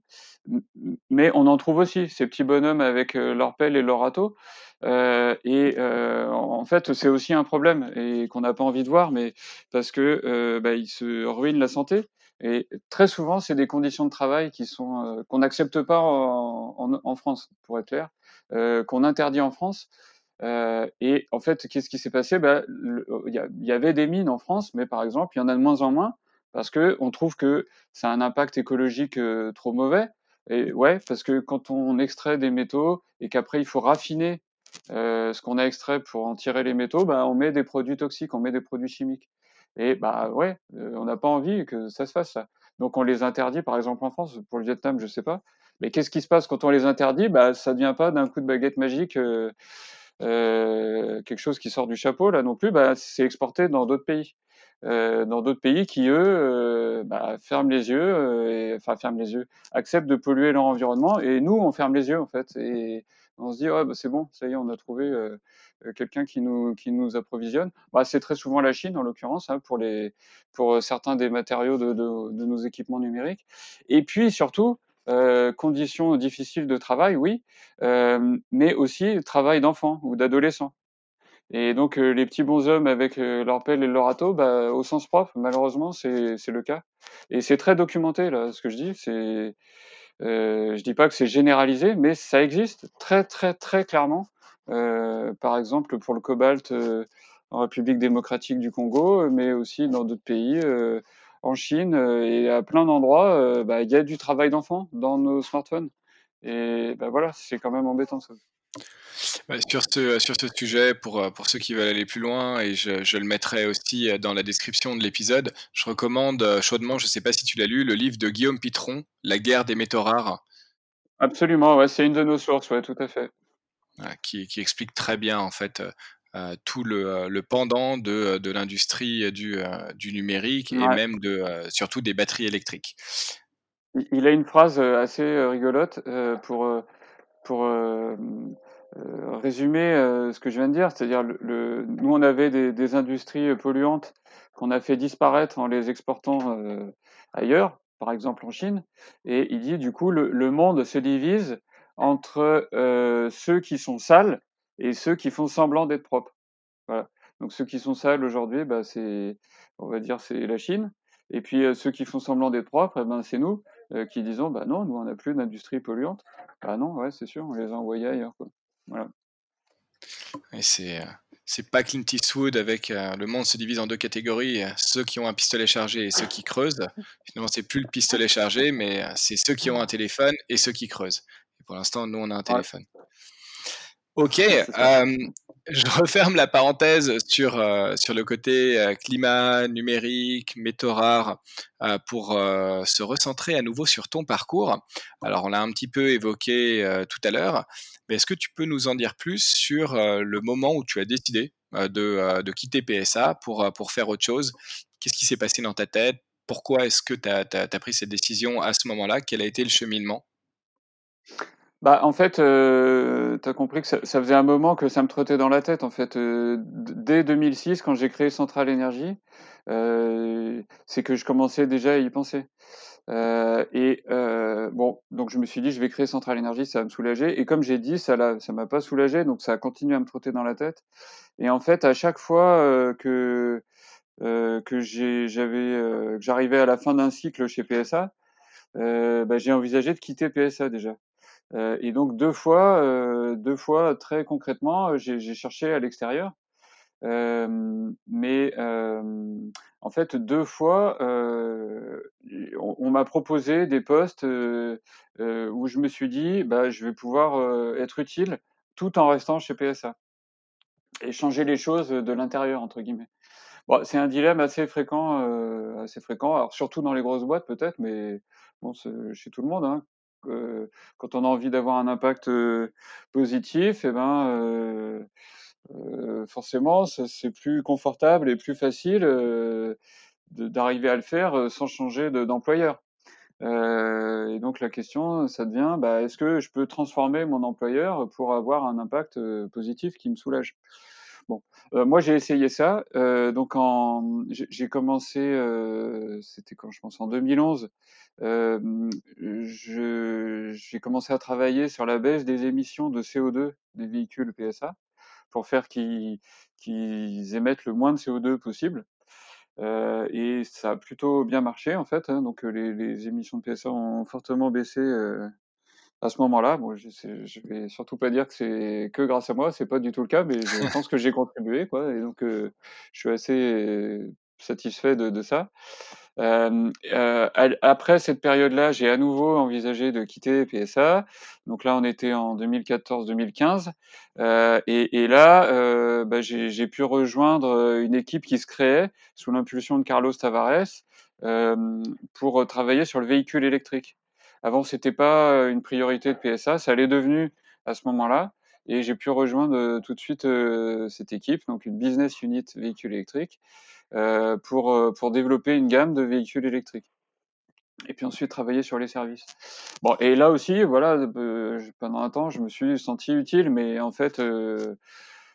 [SPEAKER 2] mais on en trouve aussi ces petits bonhommes avec leur pelle et leur râteau. Euh, et euh, en fait, c'est aussi un problème et qu'on n'a pas envie de voir, mais parce que bah, ils se ruinent la santé. Et très souvent, c'est des conditions de travail qui sont euh, qu'on n'accepte pas en, France, pour être clair, euh, qu'on interdit en France. Euh, et en fait, qu'est-ce qui s'est passé? Bah, Il y, avait des mines en France, mais par exemple, il y en a de moins en moins parce que on trouve que ça a un impact écologique trop mauvais. Et ouais, parce que quand on extrait des métaux et qu'après il faut raffiner ce qu'on a extrait pour en tirer les métaux, bah, on met des produits toxiques, on met des produits chimiques. Et bah ouais, on n'a pas envie que ça se fasse ça. Donc on les interdit, par exemple en France, pour le Vietnam, je sais pas. Mais qu'est-ce qui se passe quand on les interdit? Bah ça ne vient pas d'un coup de baguette magique, euh, quelque chose qui sort du chapeau là non plus. Bah c'est exporté dans d'autres pays. Euh, dans d'autres pays qui, eux, euh, bah, ferment les yeux, euh, enfin ferment les yeux, acceptent de polluer leur environnement, et nous, on ferme les yeux en fait, et on se dit ouais, bah, c'est bon, ça y est, on a trouvé quelqu'un qui nous qui nous approvisionne. Bah, c'est très souvent la Chine en l'occurrence hein, pour les pour certains des matériaux de, de, nos équipements numériques, et puis surtout. Conditions difficiles de travail, oui, mais aussi travail d'enfants ou d'adolescents. Et donc, euh, les petits bonshommes avec euh, leur pelle et leur râteau, bah, au sens propre, malheureusement, c'est le cas. Et c'est très documenté, là, ce que je dis. C'est, euh, je dis pas que c'est généralisé, mais ça existe très, très, très clairement. Euh, par exemple, pour le cobalt en République démocratique du Congo, mais aussi dans d'autres pays, en Chine et à plein d'endroits, bah, il y a du travail d'enfant dans nos smartphones. Et bah, voilà, c'est quand même embêtant ça.
[SPEAKER 3] Bah, sur ce, sur ce sujet, pour, euh, pour ceux qui veulent aller plus loin, et je, je le mettrai aussi euh, dans la description de l'épisode, je recommande euh, chaudement, je ne sais pas si tu l'as lu, le livre de Guillaume Pitron, La guerre des métaux rares.
[SPEAKER 2] Absolument, ouais, c'est une de nos sources, ouais, tout à fait.
[SPEAKER 3] qui, qui, explique très bien en fait tout le, le, pendant de, de l'industrie du, du numérique et même de, surtout des batteries électriques.
[SPEAKER 2] Il a une phrase assez rigolote pour, pour euh, résumer euh, ce que je viens de dire, c'est-à-dire le, nous on avait des, des industries polluantes qu'on a fait disparaître en les exportant euh, ailleurs, par exemple en Chine, et il dit du coup le, le monde se divise entre ceux qui sont sales et ceux qui font semblant d'être propres. Voilà. Donc ceux qui sont sales aujourd'hui, bah, c'est, on va dire, c'est la Chine. Et puis ceux qui font semblant d'être propres, eh ben, c'est nous qui disons, bah non, nous on n'a plus d'industrie polluante. Bah non, ouais, c'est sûr, on les a envoyés ailleurs. Quoi. Voilà.
[SPEAKER 3] Et c'est c'est pas Clint Eastwood avec euh, le monde se divise en deux catégories, ceux qui ont un pistolet chargé et ceux qui creusent. Finalement, c'est plus le pistolet chargé, mais c'est ceux qui ont un téléphone et ceux qui creusent. Et pour l'instant, nous, on a un téléphone. Ok, je referme la parenthèse sur, sur le côté climat, numérique, métaux rares, pour se recentrer à nouveau sur ton parcours. Alors, on l'a un petit peu évoqué tout à l'heure, mais est-ce que tu peux nous en dire plus sur le moment où tu as décidé de, de, quitter PSA pour, pour faire autre chose? Qu'est-ce qui s'est passé dans ta tête? Pourquoi est-ce que tu as, as, pris cette décision à ce moment-là? Quel a été le cheminement?
[SPEAKER 2] Bah, en fait, euh, tu as compris que ça, ça, faisait un moment que ça me trottait dans la tête. En fait, euh, dès 2006, quand j'ai créé Central Énergie, euh, c'est que je commençais déjà à y penser. Euh, et euh, bon, donc je me suis dit, je vais créer Central Énergie, ça va me soulager. Et comme j'ai dit, ça ne m'a pas soulagé, donc ça a continué à me trotter dans la tête. Et en fait, à chaque fois euh, que que j'avais, j'arrivais à la fin d'un cycle chez PSA, bah, j'ai envisagé de quitter PSA déjà. Euh, et donc deux fois, euh, deux fois très concrètement, j'ai cherché à l'extérieur. Euh, mais en fait, deux fois, on, on m'a proposé des postes où je me suis dit, bah, je vais pouvoir être utile tout en restant chez PSA et changer les choses de l'intérieur entre guillemets. Bon, c'est un dilemme assez fréquent, euh, assez fréquent. Alors surtout dans les grosses boîtes peut-être, mais bon, chez tout le monde. Hein quand on a envie d'avoir un impact positif, eh ben, forcément, c'est plus confortable et plus facile d'arriver à le faire sans changer d'employeur. et donc la question, ça devient, bah, est-ce que je peux transformer mon employeur pour avoir un impact positif qui me soulage? Bon, moi j'ai essayé ça. donc en, j'ai commencé, c'était quand je pense en 2011 j'ai commencé à travailler sur la baisse des émissions de CO2 des véhicules PSA pour faire qu'ils émettent le moins de CO2 possible. Euh, et ça a plutôt bien marché en fait. Hein, donc les, émissions de PSA ont fortement baissé euh, à ce moment-là. Bon, je, je vais surtout pas dire que c'est que grâce à moi, c'est pas du tout le cas, mais je pense que j'ai contribué quoi. Et donc euh, je suis assez satisfait de, de ça. Euh, euh, après cette période-là, j'ai à nouveau envisagé de quitter PSA. Donc là, on était en 2014-2015. Euh, et, et, là, euh, bah, j'ai pu rejoindre une équipe qui se créait sous l'impulsion de Carlos Tavares pour travailler sur le véhicule électrique. Avant, c'était pas une priorité de PSA, ça l'est devenu à ce moment-là. Et j'ai pu rejoindre tout de suite cette équipe, donc une business unit véhicule électrique. Euh, pour, euh, pour développer une gamme de véhicules électriques. Et puis ensuite travailler sur les services. Bon, et là aussi, voilà, euh, pendant un temps, je me suis senti utile, mais en fait,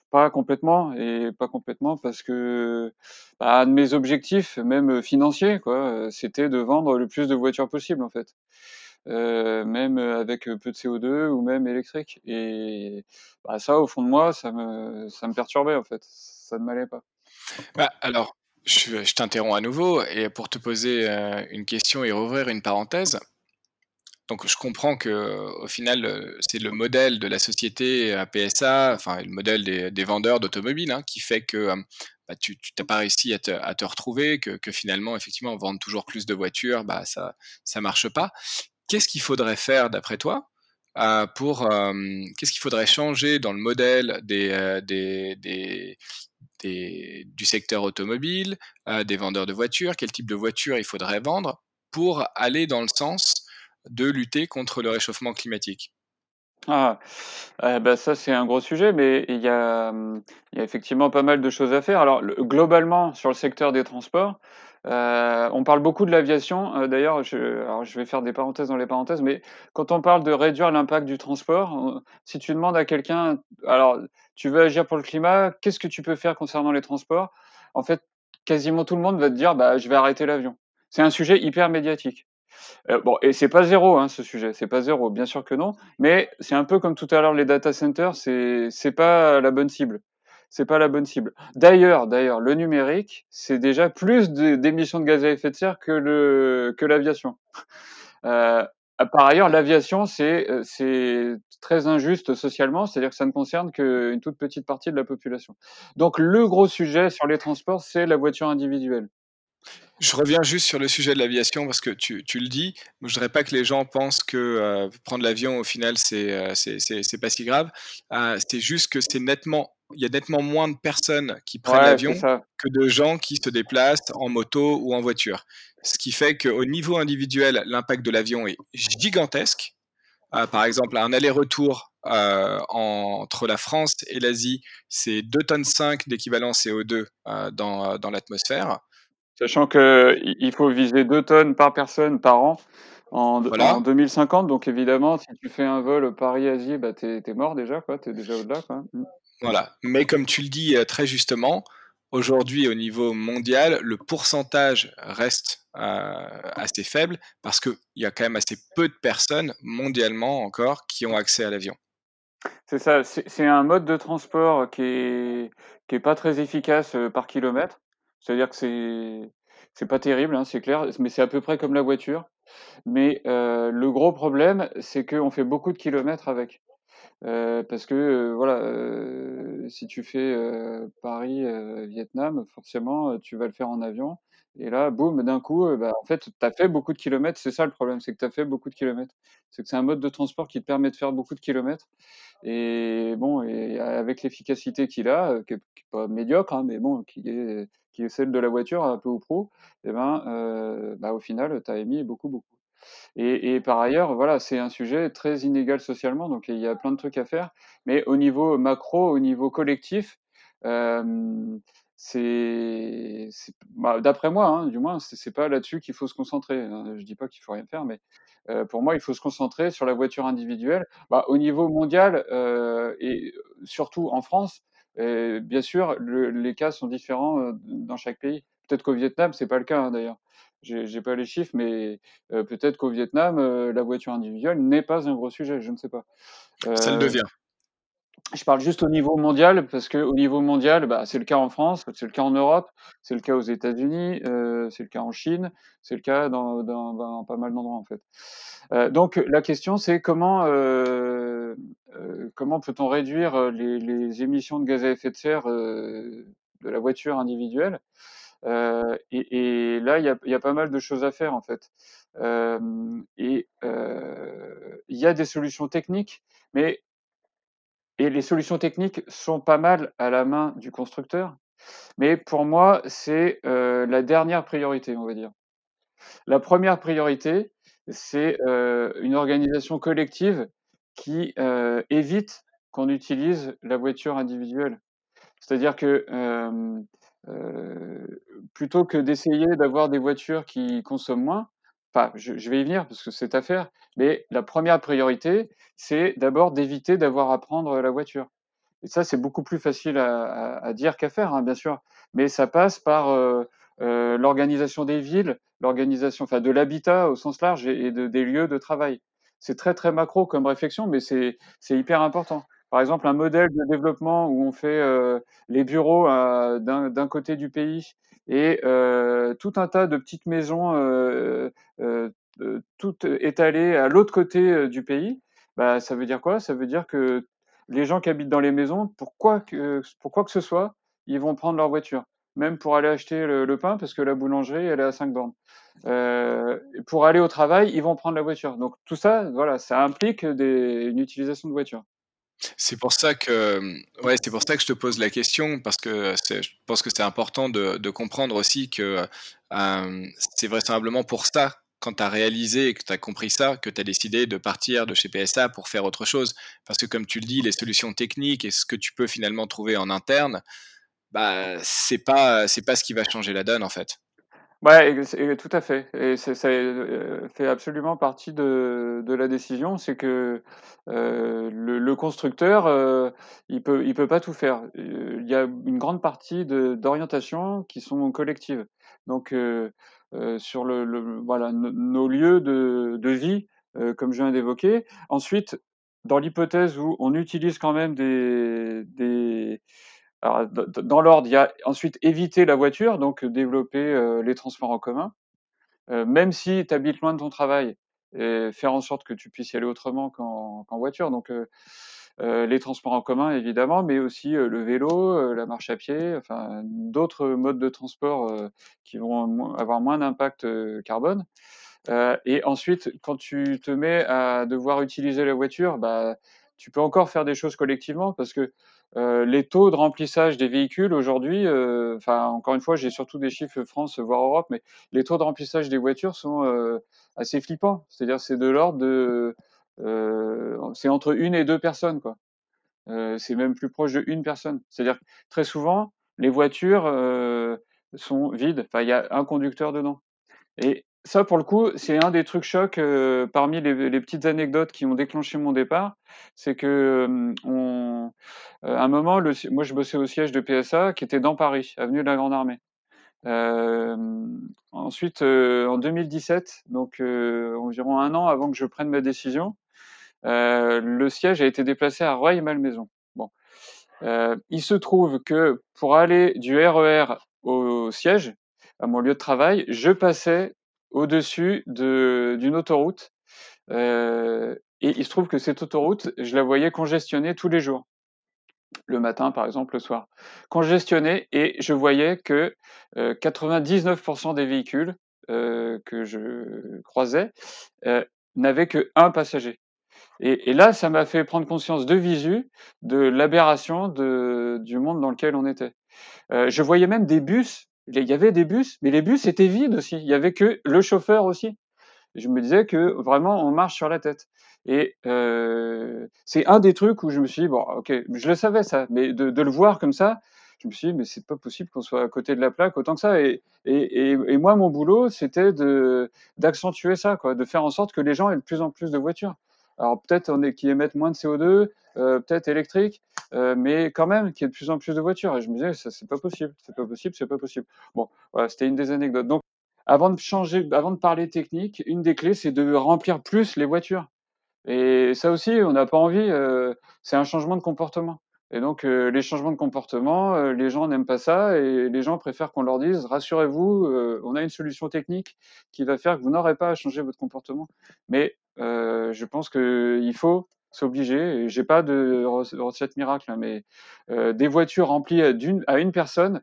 [SPEAKER 2] pas complètement et pas complètement parce que bah, un de mes objectifs, même financiers, quoi, c'était de vendre le plus de voitures possible en fait, euh, même avec peu de CO2 ou même électrique. Et bah, ça, au fond de moi, ça me ça me perturbait en fait, ça ne m'allait pas.
[SPEAKER 3] Bah, alors, je, t'interromps à nouveau et pour te poser euh, une question et rouvrir une parenthèse. Donc je comprends que au final euh, c'est le modèle de la société à PSA, enfin le modèle des, vendeurs d'automobiles hein, qui fait que euh, bah, tu n'as pas réussi à te, retrouver, que, finalement effectivement vendre toujours plus de voitures, bah ça ça marche pas. Qu'est-ce qu'il faudrait faire d'après toi pour qu'est-ce qu'il faudrait changer dans le modèle des, du secteur automobile, euh, des vendeurs de voitures, quel type de voiture il faudrait vendre pour aller dans le sens de lutter contre le réchauffement climatique?
[SPEAKER 2] Ah, ben ça c'est un gros sujet, mais il y, a, il y a effectivement pas mal de choses à faire. Alors globalement sur le secteur des transports, euh, on parle beaucoup de l'aviation. Euh, d'ailleurs, je, vais faire des parenthèses dans les parenthèses, mais quand on parle de réduire l'impact du transport, si tu demandes à quelqu'un, alors tu veux agir pour le climat, qu'est-ce que tu peux faire concernant les transports? En fait, quasiment tout le monde va te dire, bah, je vais arrêter l'avion. C'est un sujet hyper médiatique. Euh, bon, et c'est pas zéro, hein, ce sujet. C'est pas zéro, bien sûr que non. Mais c'est un peu comme tout à l'heure les data centers. C'est pas la bonne cible c'est pas la bonne cible. D'ailleurs, d'ailleurs, le numérique, c'est déjà plus d'émissions de, gaz à effet de serre que le que l'aviation. Euh, par ailleurs, l'aviation, c'est euh, c'est très injuste socialement, c'est-à-dire que ça ne concerne qu'une toute petite partie de la population. Donc, le gros sujet sur les transports, c'est la voiture individuelle.
[SPEAKER 3] Je reviens juste sur le sujet de l'aviation parce que tu, tu le dis. Je ne voudrais pas que les gens pensent que euh, prendre l'avion, au final, c'est euh, pas si grave. C'est juste que c'est nettement, il y a nettement moins de personnes qui prennent l'avion que de gens qui se déplacent en moto ou en voiture. Ce qui fait qu'au niveau individuel, l'impact de l'avion est gigantesque. par exemple, un aller-retour entre la France et l'Asie, c'est 2 tonnes 5 d'équivalent CO2 dans, dans l'atmosphère.
[SPEAKER 2] Sachant qu'il faut viser 2 tonnes par personne par an en, 2050. Donc évidemment, si tu fais un vol Paris-Asie, bah, tu es, mort déjà, tu es déjà au-delà.
[SPEAKER 3] Mmh. Voilà. Mais comme tu le dis euh, très justement, aujourd'hui au niveau mondial, le pourcentage reste euh, assez faible parce qu'il y a quand même assez peu de personnes mondialement encore qui ont accès à l'avion.
[SPEAKER 2] C'est ça, c'est un mode de transport qui est, qui est pas très efficace euh, par kilomètre. C'est-à-dire que c'est c'est pas terrible, hein, c'est clair, mais c'est à peu près comme la voiture. Mais le gros problème, c'est qu'on fait beaucoup de kilomètres avec. Euh, parce que euh, voilà, si tu fais Paris-Vietnam, forcément, tu vas le faire en avion. Et là, boum, d'un coup, bah, en fait, tu as fait beaucoup de kilomètres. C'est ça le problème, c'est que tu as fait beaucoup de kilomètres. C'est que c'est un mode de transport qui te permet de faire beaucoup de kilomètres. Et bon, et avec l'efficacité qu'il a, qui n'est pas médiocre, hein, mais bon, qui est qui est celle de la voiture, un peu ou pro, et eh ben, euh, bah, au final, tu as émis beaucoup, beaucoup. Et, par ailleurs, voilà, c'est un sujet très inégal socialement, donc il y a plein de trucs à faire. Mais au niveau macro, au niveau collectif, c'est, bah, d'après moi, hein, du moins, c'est pas là-dessus qu'il faut se concentrer. Hein. Je dis pas qu'il faut rien faire, mais pour moi, il faut se concentrer sur la voiture individuelle. Bah, au niveau mondial et surtout en France, bien sûr, les cas sont différents dans chaque pays. Peut-être qu'au Vietnam, c'est pas le cas hein, d'ailleurs. J'ai pas les chiffres, mais euh, peut-être qu'au Vietnam, euh, la voiture individuelle n'est pas un gros sujet. Je ne sais pas.
[SPEAKER 3] Ça le devient.
[SPEAKER 2] Je parle juste au niveau mondial, parce qu'au niveau mondial, bah, c'est le cas en France, c'est le cas en Europe, c'est le cas aux États-Unis, c'est le cas en Chine, c'est le cas dans, dans, dans pas mal d'endroits en fait. Euh, donc la question c'est comment euh, euh, comment peut-on réduire les, les, émissions de gaz à effet de serre de la voiture individuelle Et, là, il y a, pas mal de choses à faire en fait. Et il y a des solutions techniques, mais et les solutions techniques sont pas mal à la main du constructeur. Mais pour moi, c'est la dernière priorité, on va dire. La première priorité, c'est une organisation collective qui évite qu'on utilise la voiture individuelle. C'est-à-dire que plutôt que d'essayer d'avoir des voitures qui consomment moins, enfin, je, vais y venir parce que c'est à faire, mais la première priorité, c'est d'abord d'éviter d'avoir à prendre la voiture. Et ça, c'est beaucoup plus facile à, dire qu'à faire, hein, bien sûr. Mais ça passe par euh, euh, l'organisation des villes, l'organisation, enfin, de l'habitat au sens large et, et de, des lieux de travail. C'est très très macro comme réflexion, mais c'est hyper important. Par exemple, un modèle de développement où on fait euh, les bureaux euh, d'un côté du pays et euh, tout un tas de petites maisons toutes étalées à l'autre côté du pays, bah, ça veut dire quoi? Ça veut dire que les gens qui habitent dans les maisons, que, pour quoi que ce soit, ils vont prendre leur voiture, même pour aller acheter le, pain, parce que la boulangerie, elle est à 5 bornes. Pour aller au travail, ils vont prendre la voiture. Donc tout ça, voilà, ça implique une utilisation de voiture.
[SPEAKER 3] C'est pour ça que, ouais, c'est pour ça que je te pose la question parce que je pense que c'est important de, comprendre aussi que c'est vraisemblablement pour ça quand tu as réalisé et que tu as compris ça, que tu as décidé de partir de chez PSA pour faire autre chose. Parce que comme tu le dis, les solutions techniques et ce que tu peux finalement trouver en interne, bah, c'est pas, c'est pas ce qui va changer la donne en fait.
[SPEAKER 2] Ouais, tout à fait. Et ça euh, fait absolument partie de, la décision, c'est que euh, le, constructeur, euh, il peut, il peut pas tout faire. Il y a une grande partie d'orientation qui sont collectives. Donc, sur le, voilà, nos lieux de, vie, comme je viens d'évoquer. Ensuite, dans l'hypothèse où on utilise quand même des dans l'ordre, il y a ensuite éviter la voiture, donc développer euh, les transports en commun. Euh, même si tu habites loin de ton travail, et faire en sorte que tu puisses y aller autrement qu'en qu voiture. Donc, euh, euh, les transports en commun, évidemment, mais aussi euh, le vélo, euh, la marche à pied, enfin, d'autres modes de transport qui vont avoir moins d'impact carbone. et ensuite, quand tu te mets à devoir utiliser la voiture, bah, tu peux encore faire des choses collectivement parce que euh, les taux de remplissage des véhicules aujourd'hui, euh, enfin encore une fois, j'ai surtout des chiffres France voire Europe, mais les taux de remplissage des voitures sont euh, assez flippants. C'est-à-dire c'est de l'ordre de, c'est entre une et deux personnes quoi. C'est même plus proche de une personne. C'est-à-dire très souvent les voitures sont vides. Enfin il y a un conducteur dedans. Et ça, pour le coup, c'est un des trucs chocs euh, parmi les, petites anecdotes qui ont déclenché mon départ. C'est que euh, euh, un moment, moi, je bossais au siège de PSA qui était dans Paris, avenue de la Grande Armée. Ensuite, en 2017, donc environ un an avant que je prenne ma décision, le siège a été déplacé à Rueil-Malmaison. Bon, il se trouve que pour aller du RER e au siège, à mon lieu de travail, je passais au-dessus de, d'une autoroute. Euh, et il se trouve que cette autoroute, je la voyais congestionnée tous les jours. Le matin, par exemple, le soir. Congestionnée, et je voyais que euh, 99% des véhicules euh, que je croisais euh, n'avaient qu'un passager. Et, et, là, ça m'a fait prendre conscience de visu de l'aberration du monde dans lequel on était. Euh, je voyais même des bus il y avait des bus, mais les bus étaient vides aussi. Il y avait que le chauffeur aussi. je me disais que vraiment on marche sur la tête. Et euh, c'est un des trucs où je me suis dit bon, ok, je le savais ça, mais de, le voir comme ça, je me suis dit mais c'est pas possible qu'on soit à côté de la plaque autant que ça. Et, et, et, moi mon boulot c'était d'accentuer ça, quoi, de faire en sorte que les gens aient de plus en plus de voitures. Alors peut-être on qui émettent moins de CO2, euh, peut-être électrique, euh, mais quand même qu'il y ait de plus en plus de voitures. Et je me disais, ça c'est pas possible, c'est pas possible, c'est pas possible. Bon, voilà, c'était une des anecdotes. Donc, avant de changer, avant de parler technique, une des clés, c'est de remplir plus les voitures. Et ça aussi, on n'a pas envie. Euh, c'est un changement de comportement. Et donc, les changements de comportement, les gens n'aiment pas ça et les gens préfèrent qu'on leur dise rassurez-vous, on a une solution technique qui va faire que vous n'aurez pas à changer votre comportement. Mais je pense qu'il faut s'obliger. J'ai pas de recette miracle, hein, mais des voitures remplies à, une, à une personne,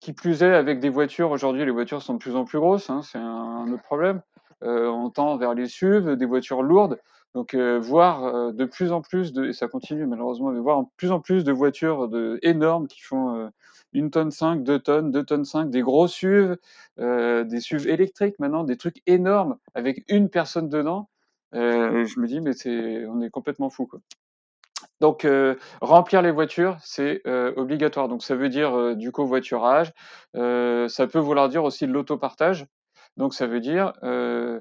[SPEAKER 2] qui plus est, avec des voitures, aujourd'hui, les voitures sont de plus en plus grosses, hein, c'est un, autre problème. Euh, on tend vers les SUV, des voitures lourdes. Donc, euh, voir euh, de plus en plus de, et ça continue malheureusement, mais voir de plus en plus de voitures énormes qui font euh, une tonne 5, deux tonnes, deux tonnes 5, des gros SUV, euh, des SUV électriques maintenant, des trucs énormes avec une personne dedans. Euh, je me dis, mais c'est, on est complètement fou, quoi. Donc, euh, remplir les voitures, c'est euh, obligatoire. Donc, ça veut dire du covoiturage. Ça peut vouloir dire aussi de l'autopartage. Donc, ça veut dire ne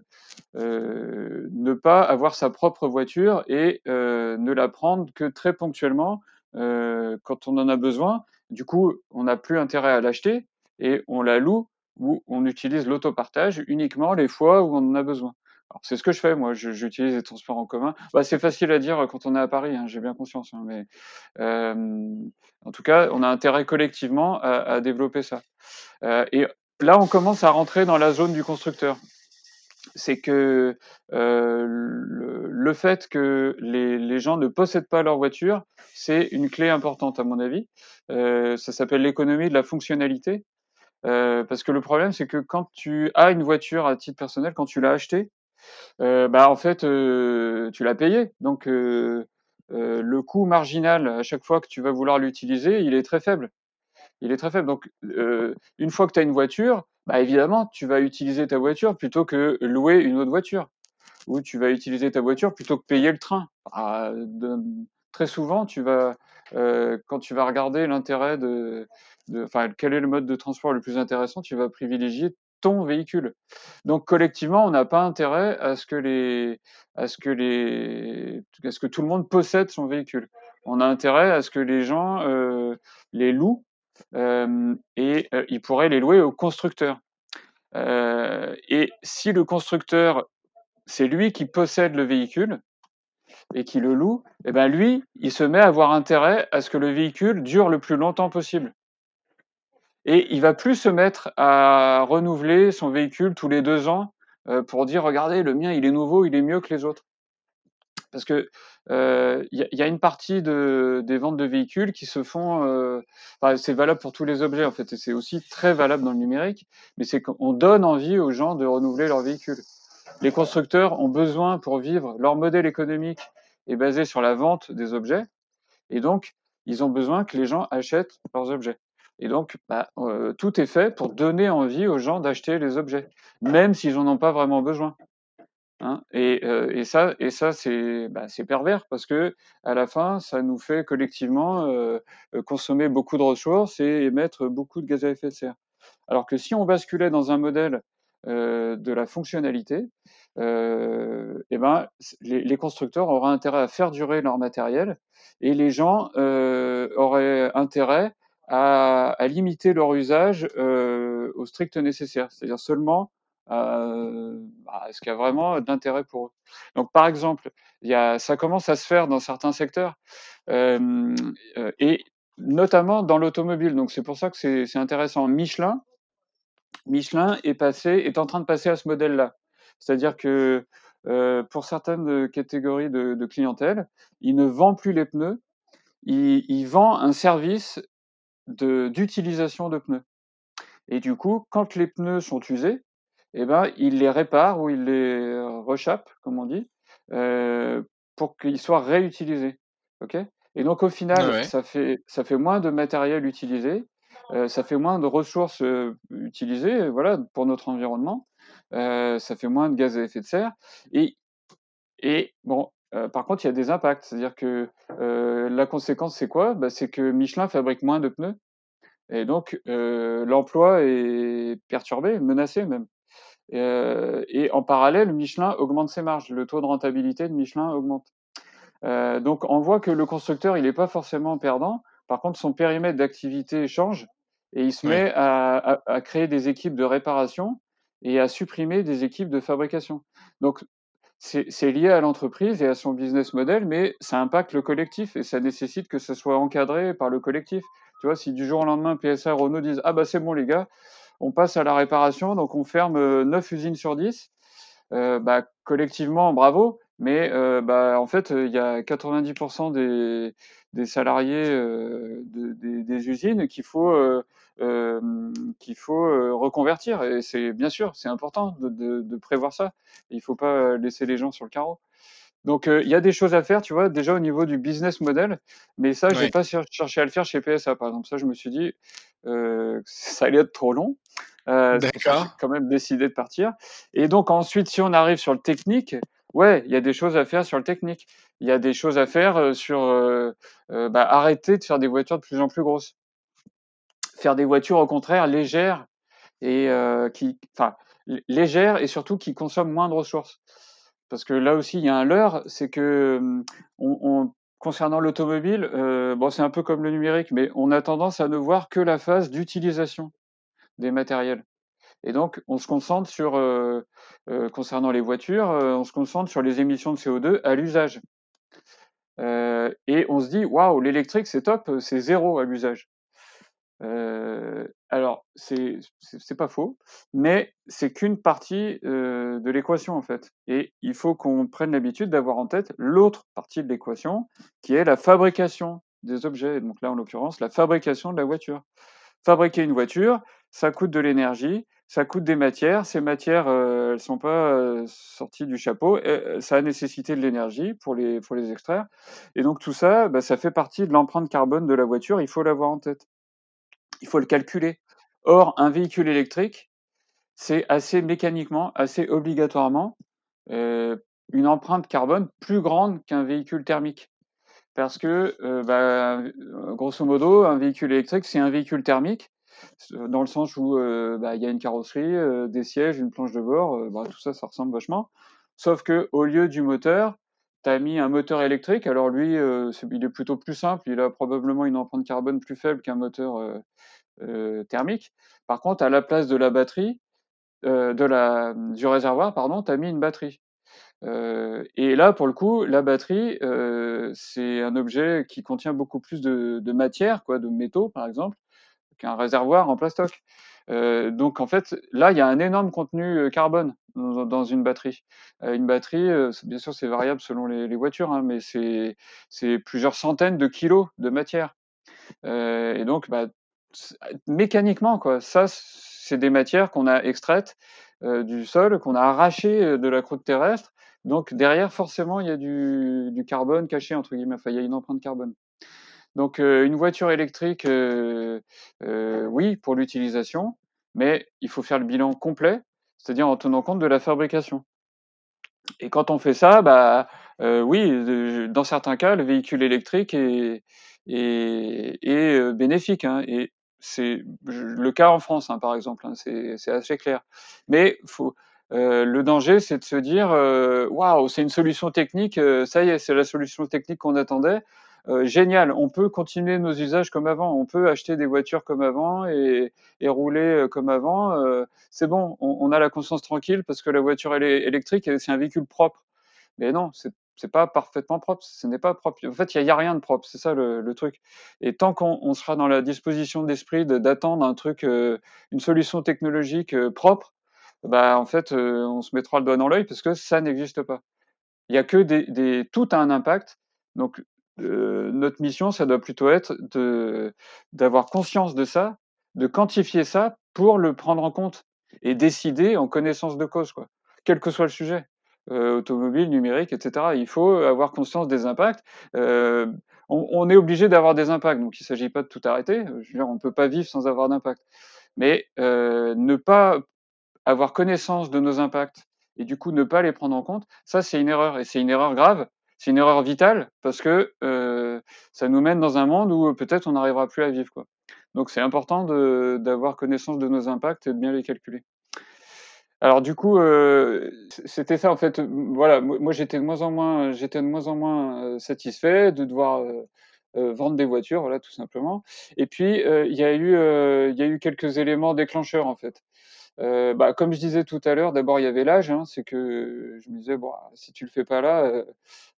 [SPEAKER 2] pas avoir sa propre voiture et ne la prendre que très ponctuellement quand on en a besoin. Du coup, on n'a plus intérêt à l'acheter et on la loue ou on utilise l'autopartage uniquement les fois où on en a besoin. C'est ce que je fais, moi, j'utilise les transports en commun. Bah, c'est facile à dire quand on est à Paris, hein, j'ai bien conscience, hein, mais euh, en tout cas, on a intérêt collectivement à, développer ça. Euh, et là, on commence à rentrer dans la zone du constructeur. C'est que euh, le, fait que les, gens ne possèdent pas leur voiture, c'est une clé importante à mon avis. Euh, ça s'appelle l'économie de la fonctionnalité. Euh, parce que le problème, c'est que quand tu as une voiture à titre personnel, quand tu l'as achetée, euh, bah en fait, tu l'as payé. Donc le coût marginal à chaque fois que tu vas vouloir l'utiliser, il est très faible. Il est très faible. Donc une fois que tu as une voiture, bah évidemment, tu vas utiliser ta voiture plutôt que louer une autre voiture. Ou tu vas utiliser ta voiture plutôt que payer le train. Ah, très souvent, tu vas quand tu vas regarder l'intérêt de, enfin quel est le mode de transport le plus intéressant, tu vas privilégier ton véhicule. Donc collectivement, on n'a pas intérêt à ce que les, à ce que les, à ce que tout le monde possède son véhicule. On a intérêt à ce que les gens euh, les louent euh, et euh, ils pourraient les louer au constructeur. Et si le constructeur, c'est lui qui possède le véhicule et qui le loue, eh ben lui, il se met à avoir intérêt à ce que le véhicule dure le plus longtemps possible. Et il va plus se mettre à renouveler son véhicule tous les deux ans euh, pour dire regardez le mien il est nouveau, il est mieux que les autres. Parce que il y, a- une partie de, des ventes de véhicules qui se font, euh, c'est valable pour tous les objets en fait, et c'est aussi très valable dans le numérique, mais c'est qu'on donne envie aux gens de renouveler leur véhicule. Les constructeurs ont besoin pour vivre, leur modèle économique est basé sur la vente des objets, et donc ils ont besoin que les gens achètent leurs objets. Et donc, bah, euh, tout est fait pour donner envie aux gens d'acheter les objets, même s'ils n'en ont pas vraiment besoin. Hein. Et, euh, et ça, bah, c'est pervers parce que à la fin, ça nous fait collectivement euh, consommer beaucoup de ressources et émettre beaucoup de gaz à effet de serre. Alors que si on basculait dans un modèle de la fonctionnalité, eh ben, les, constructeurs auraient intérêt à faire durer leur matériel et les gens auraient intérêt à, limiter leur usage euh, au strict nécessaire, c'est-à-dire seulement euh, bah, ce qui a vraiment d'intérêt pour eux? Donc, par exemple, y a, ça commence à se faire dans certains secteurs euh, euh, et notamment dans l'automobile. Donc, c'est pour ça que c'est intéressant. Michelin, Michelin est passé, est en train de passer à ce modèle-là. C'est-à-dire que pour certaines catégories de, clientèle, il ne vend plus les pneus, il, il vend un service d'utilisation de, pneus. Et du coup, quand les pneus sont usés, eh ben, il les répare ou il les rechappe, comme on dit, euh, pour qu'ils soient réutilisés. Ok? Et donc, au final,
[SPEAKER 3] ouais.
[SPEAKER 2] ça fait, ça fait moins de matériel utilisé, euh, ça fait moins de ressources euh, utilisées, voilà, pour notre environnement, euh, ça fait moins de gaz à effet de serre. Et, et bon, euh, par contre, il y a des impacts. C'est-à-dire que euh, la conséquence, c'est quoi? Bah, C'est que Michelin fabrique moins de pneus. Et donc, euh, l'emploi est perturbé, menacé même. Et en parallèle, Michelin augmente ses marges. Le taux de rentabilité de Michelin augmente. Donc, on voit que le constructeur, il n'est pas forcément perdant. Par contre, son périmètre d'activité change et il se
[SPEAKER 3] Oui.
[SPEAKER 2] met à, à- à créer des équipes de réparation et à supprimer des équipes de fabrication. Donc, c'est lié à l'entreprise et à son business model, mais ça impacte le collectif et ça nécessite que ce soit encadré par le collectif. Tu vois, si du jour au lendemain, PSA, Renault disent Ah bah c'est bon les gars, on passe à la réparation, donc on ferme euh, 9 usines sur 10, euh, bah, collectivement, bravo, mais euh, bah, en fait, il y a 90% des, salariés euh, de- des, des usines qu'il faut euh, qu'il faut reconvertir. Et c'est bien sûr, c'est important de, de, de, prévoir ça. Il ne faut pas laisser les gens sur le carreau. Donc il y a des choses à faire, tu vois, déjà au niveau du business model, mais ça, j'ai pas cherché à le faire chez PSA, par exemple. Ça, je me suis dit, euh, ça allait être trop long. Euh, j'ai quand même décidé de partir. Et donc ensuite, si on arrive sur le technique, ouais, il y a des choses à faire sur le technique. Il y a des choses à faire sur bah, arrêter de faire des voitures de plus en plus grosses. Faire des voitures au contraire légères et qui, enfin, légères et surtout qui consomment moins de ressources. Parce que là aussi, il y a un leurre, c'est que on, concernant l'automobile, bon, c'est un peu comme le numérique, mais on a tendance à ne voir que la phase d'utilisation des matériels. Et donc, on se concentre sur, concernant les voitures, on se concentre sur les émissions de CO2 à l'usage. et on se dit, waouh, l'électrique, c'est top, c'est zéro à l'usage. Euh, alors, c'est pas faux, mais c'est qu'une partie de l'équation en fait. Et il faut qu'on prenne l'habitude d'avoir en tête l'autre partie de l'équation, qui est la fabrication des objets. Donc là, en l'occurrence, la fabrication de la voiture. Fabriquer une voiture, ça coûte de l'énergie, ça coûte des matières. Ces matières, euh, elles sont pas sorties du chapeau. Et, ça a nécessité de l'énergie pour les, pour les extraire. Et donc tout ça, bah, ça fait partie de l'empreinte carbone de la voiture. Il faut l'avoir en tête il faut le calculer. Or, un véhicule électrique, c'est assez mécaniquement, assez obligatoirement euh, une empreinte carbone plus grande qu'un véhicule thermique. Parce que, euh, bah, grosso modo, un véhicule électrique, c'est un véhicule thermique, dans le sens où euh, bah, il y a une carrosserie, des sièges, une planche de bord, bah, tout ça, ça ressemble vachement. Sauf que au lieu du moteur, tu as mis un moteur électrique. Alors lui, il est plutôt plus simple, il a probablement une empreinte carbone plus faible qu'un moteur euh, thermique. Par contre, à la place de la batterie, euh, du réservoir, pardon, tu as mis une batterie. Euh, et là, pour le coup, la batterie, c'est un objet qui contient beaucoup plus de, de, matière, quoi, de métaux, par exemple, qu'un réservoir en plastoc. Donc, en fait, là, il y a un énorme contenu carbone dans, une batterie. une batterie, bien sûr, c'est variable selon les, voitures, hein, mais c'est plusieurs centaines de kilos de matière. et donc, bah, mécaniquement, quoi. Ça, c'est des matières qu'on a extraites euh, du sol, qu'on a arrachées euh, de la croûte terrestre. Donc derrière, forcément, il y a du, carbone caché entre guillemets. Enfin, il y a une empreinte carbone. Donc euh, une voiture électrique, oui, pour l'utilisation, mais il faut faire le bilan complet, c'est-à-dire en tenant compte de la fabrication. Et quand on fait ça, bah oui, dans certains cas, le véhicule électrique est, est bénéfique. Hein, et c'est le cas en France, hein, par exemple, hein, c'est assez clair. Mais euh, le danger, c'est de se dire euh, waouh, c'est une solution technique, euh, ça y est, c'est la solution technique qu'on attendait. Génial, on peut continuer nos usages comme avant, on peut acheter des voitures comme avant et, et rouler comme avant. c'est bon, on, a la conscience tranquille parce que la voiture elle est électrique, c'est un véhicule propre. Mais non, c'est c'est pas parfaitement propre, ce n'est pas propre. En fait, il n'y a, rien de propre, c'est ça le, truc. Et tant qu'on sera dans la disposition d'esprit d'attendre un truc, euh, une solution technologique euh, propre, bah en fait, euh, on se mettra le doigt dans l'œil parce que ça n'existe pas. Il y a que des, des, tout a un impact. Donc notre mission, ça doit plutôt être d'avoir conscience de ça, de quantifier ça pour le prendre en compte et décider en connaissance de cause, quoi, quel que soit le sujet. Euh, automobile, numérique, etc. Il faut avoir conscience des impacts. Euh, on, est obligé d'avoir des impacts, donc il ne s'agit pas de tout arrêter. Je veux dire, on ne peut pas vivre sans avoir d'impact. Mais euh, ne pas avoir connaissance de nos impacts et du coup ne pas les prendre en compte, ça c'est une erreur et c'est une erreur grave. C'est une erreur vitale parce que ça nous mène dans un monde où peut-être on n'arrivera plus à vivre. Donc c'est important d'avoir connaissance de nos impacts et de bien les calculer. Alors du coup, euh, c'était ça en fait. Voilà, moi j'étais de moins en moins, euh, satisfait de devoir euh, vendre des voitures, voilà, tout simplement. Et puis il y a eu quelques éléments déclencheurs en fait. Bah, comme je disais tout à l'heure, d'abord il y avait l'âge, hein, c'est que je me disais si tu le fais pas là,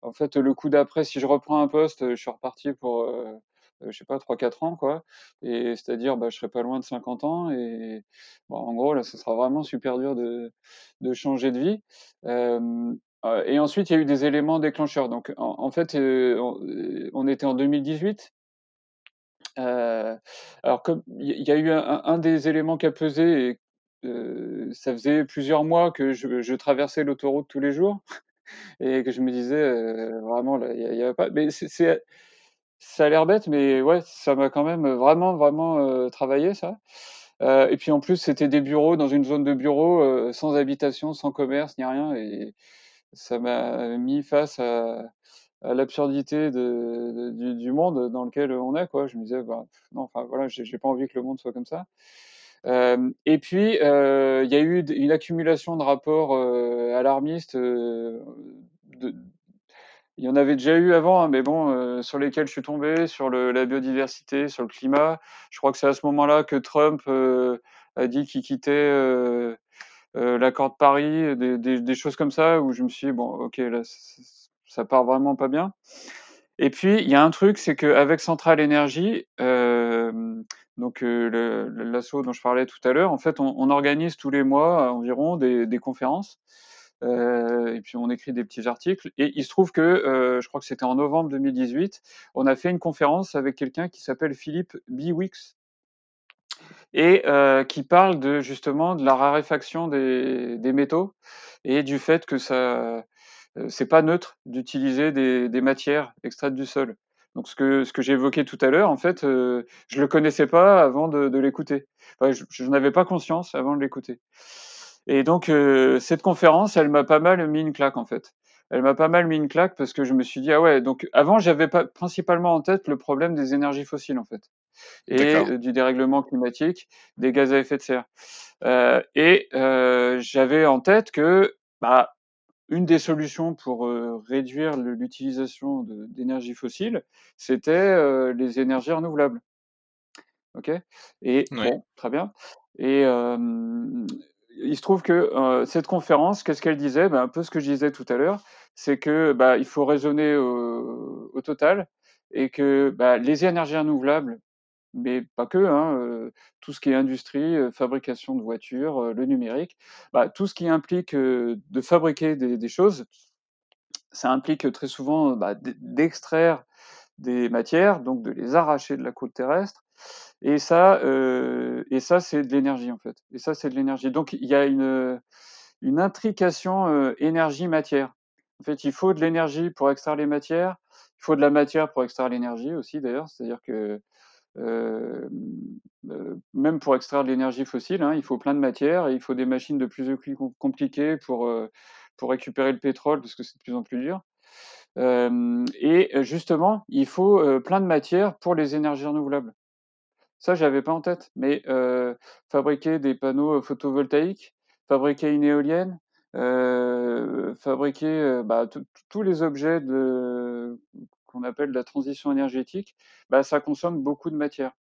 [SPEAKER 2] en fait le coup d'après, si je reprends un poste, je suis reparti pour euh, je sais pas, 3-4 ans, quoi. Et c'est-à-dire, bah, je serai pas loin de 50 ans. Et en gros, là, ce sera vraiment super dur de, changer de vie. Euh, et ensuite, il y a eu des éléments déclencheurs. Donc, en, fait, on, était en 2018. alors il y a eu un des éléments qui a pesé et ça faisait plusieurs mois que je traversais l'autoroute tous les jours et que je me disais, vraiment il y a pas mais c'est ça a l'air bête, mais ouais, ça m'a quand même vraiment, vraiment, travaillé ça. et puis en plus, c'était des bureaux dans une zone de bureaux, sans habitation, sans commerce ni rien et ça m'a mis face à l'absurdité du monde dans lequel on est, quoi. Je me disais: «Bah, non, enfin voilà, j'ai pas envie que le monde soit comme ça». Et puis, il y a eu une accumulation de rapports, alarmistes, il y en avait déjà eu avant, hein, mais bon, sur lesquels je suis tombé, sur la biodiversité, sur le climat. Je crois que c'est à ce moment-là que Trump, a dit qu'il quittait, l'accord de Paris, des choses comme ça où je me suis dit: «Bon, OK, là, ça part vraiment pas bien». Et puis il y a un truc, c'est qu'avec Centrale Énergie, donc l'asso dont je parlais tout à l'heure, en fait, on organise tous les mois environ des conférences et puis on écrit des petits articles. Et il se trouve que, je crois que c'était en novembre 2018, on a fait une conférence avec quelqu'un qui s'appelle Philippe Biwix et qui parle de justement de la raréfaction des métaux et du fait que ça c'est pas neutre d'utiliser des, des, matières extraites du sol. Donc ce que ce que j'ai évoqué tout à l'heure, en fait, je le connaissais pas avant de, de l'écouter. Enfin, je, n'en avais pas conscience avant de l'écouter. Et donc, cette conférence, elle m'a pas mal mis une claque, en fait. Elle m'a pas mal mis une claque parce que je me suis dit, ah ouais, donc avant, j'avais pas principalement en tête le problème des énergies fossiles, en fait, et du dérèglement climatique, des gaz à effet de serre. et j'avais en tête que, bah, une des solutions pour réduire l'utilisation d'énergie fossile, c'était les énergies renouvelables. Ok? Et bon, très bien. Et il se trouve que cette conférence, qu'est-ce qu'elle disait? Ben, Un peu ce que je disais tout à l'heure, c'est que bah, il faut raisonner au, total et que bah, les énergies renouvelables, mais pas que, hein, tout ce qui est industrie, fabrication de voitures, le numérique, bah, tout ce qui implique de fabriquer des, choses, ça implique très souvent bah, d'extraire des matières, donc de les arracher de la côte terrestre, et ça, et ça c'est de l'énergie en fait. Et ça, c'est de l'énergie. Donc il y a une, une intrication énergie-matière. En fait, il faut de l'énergie pour extraire les matières. Il faut de la matière pour extraire l'énergie aussi d'ailleurs. C'est-à-dire que même pour extraire de l'énergie fossile, hein, il faut plein de matière et il faut des machines de plus en plus compliquées pour, pour récupérer le pétrole parce que c'est de plus en plus dur. et justement, il faut plein de matière pour les énergies renouvelables. Ça, j'avais pas en tête, mais fabriquer des panneaux photovoltaïques, fabriquer une éolienne, fabriquer bah, tous les objets de, qu'on appelle la transition énergétique, bah, ça consomme beaucoup de matière.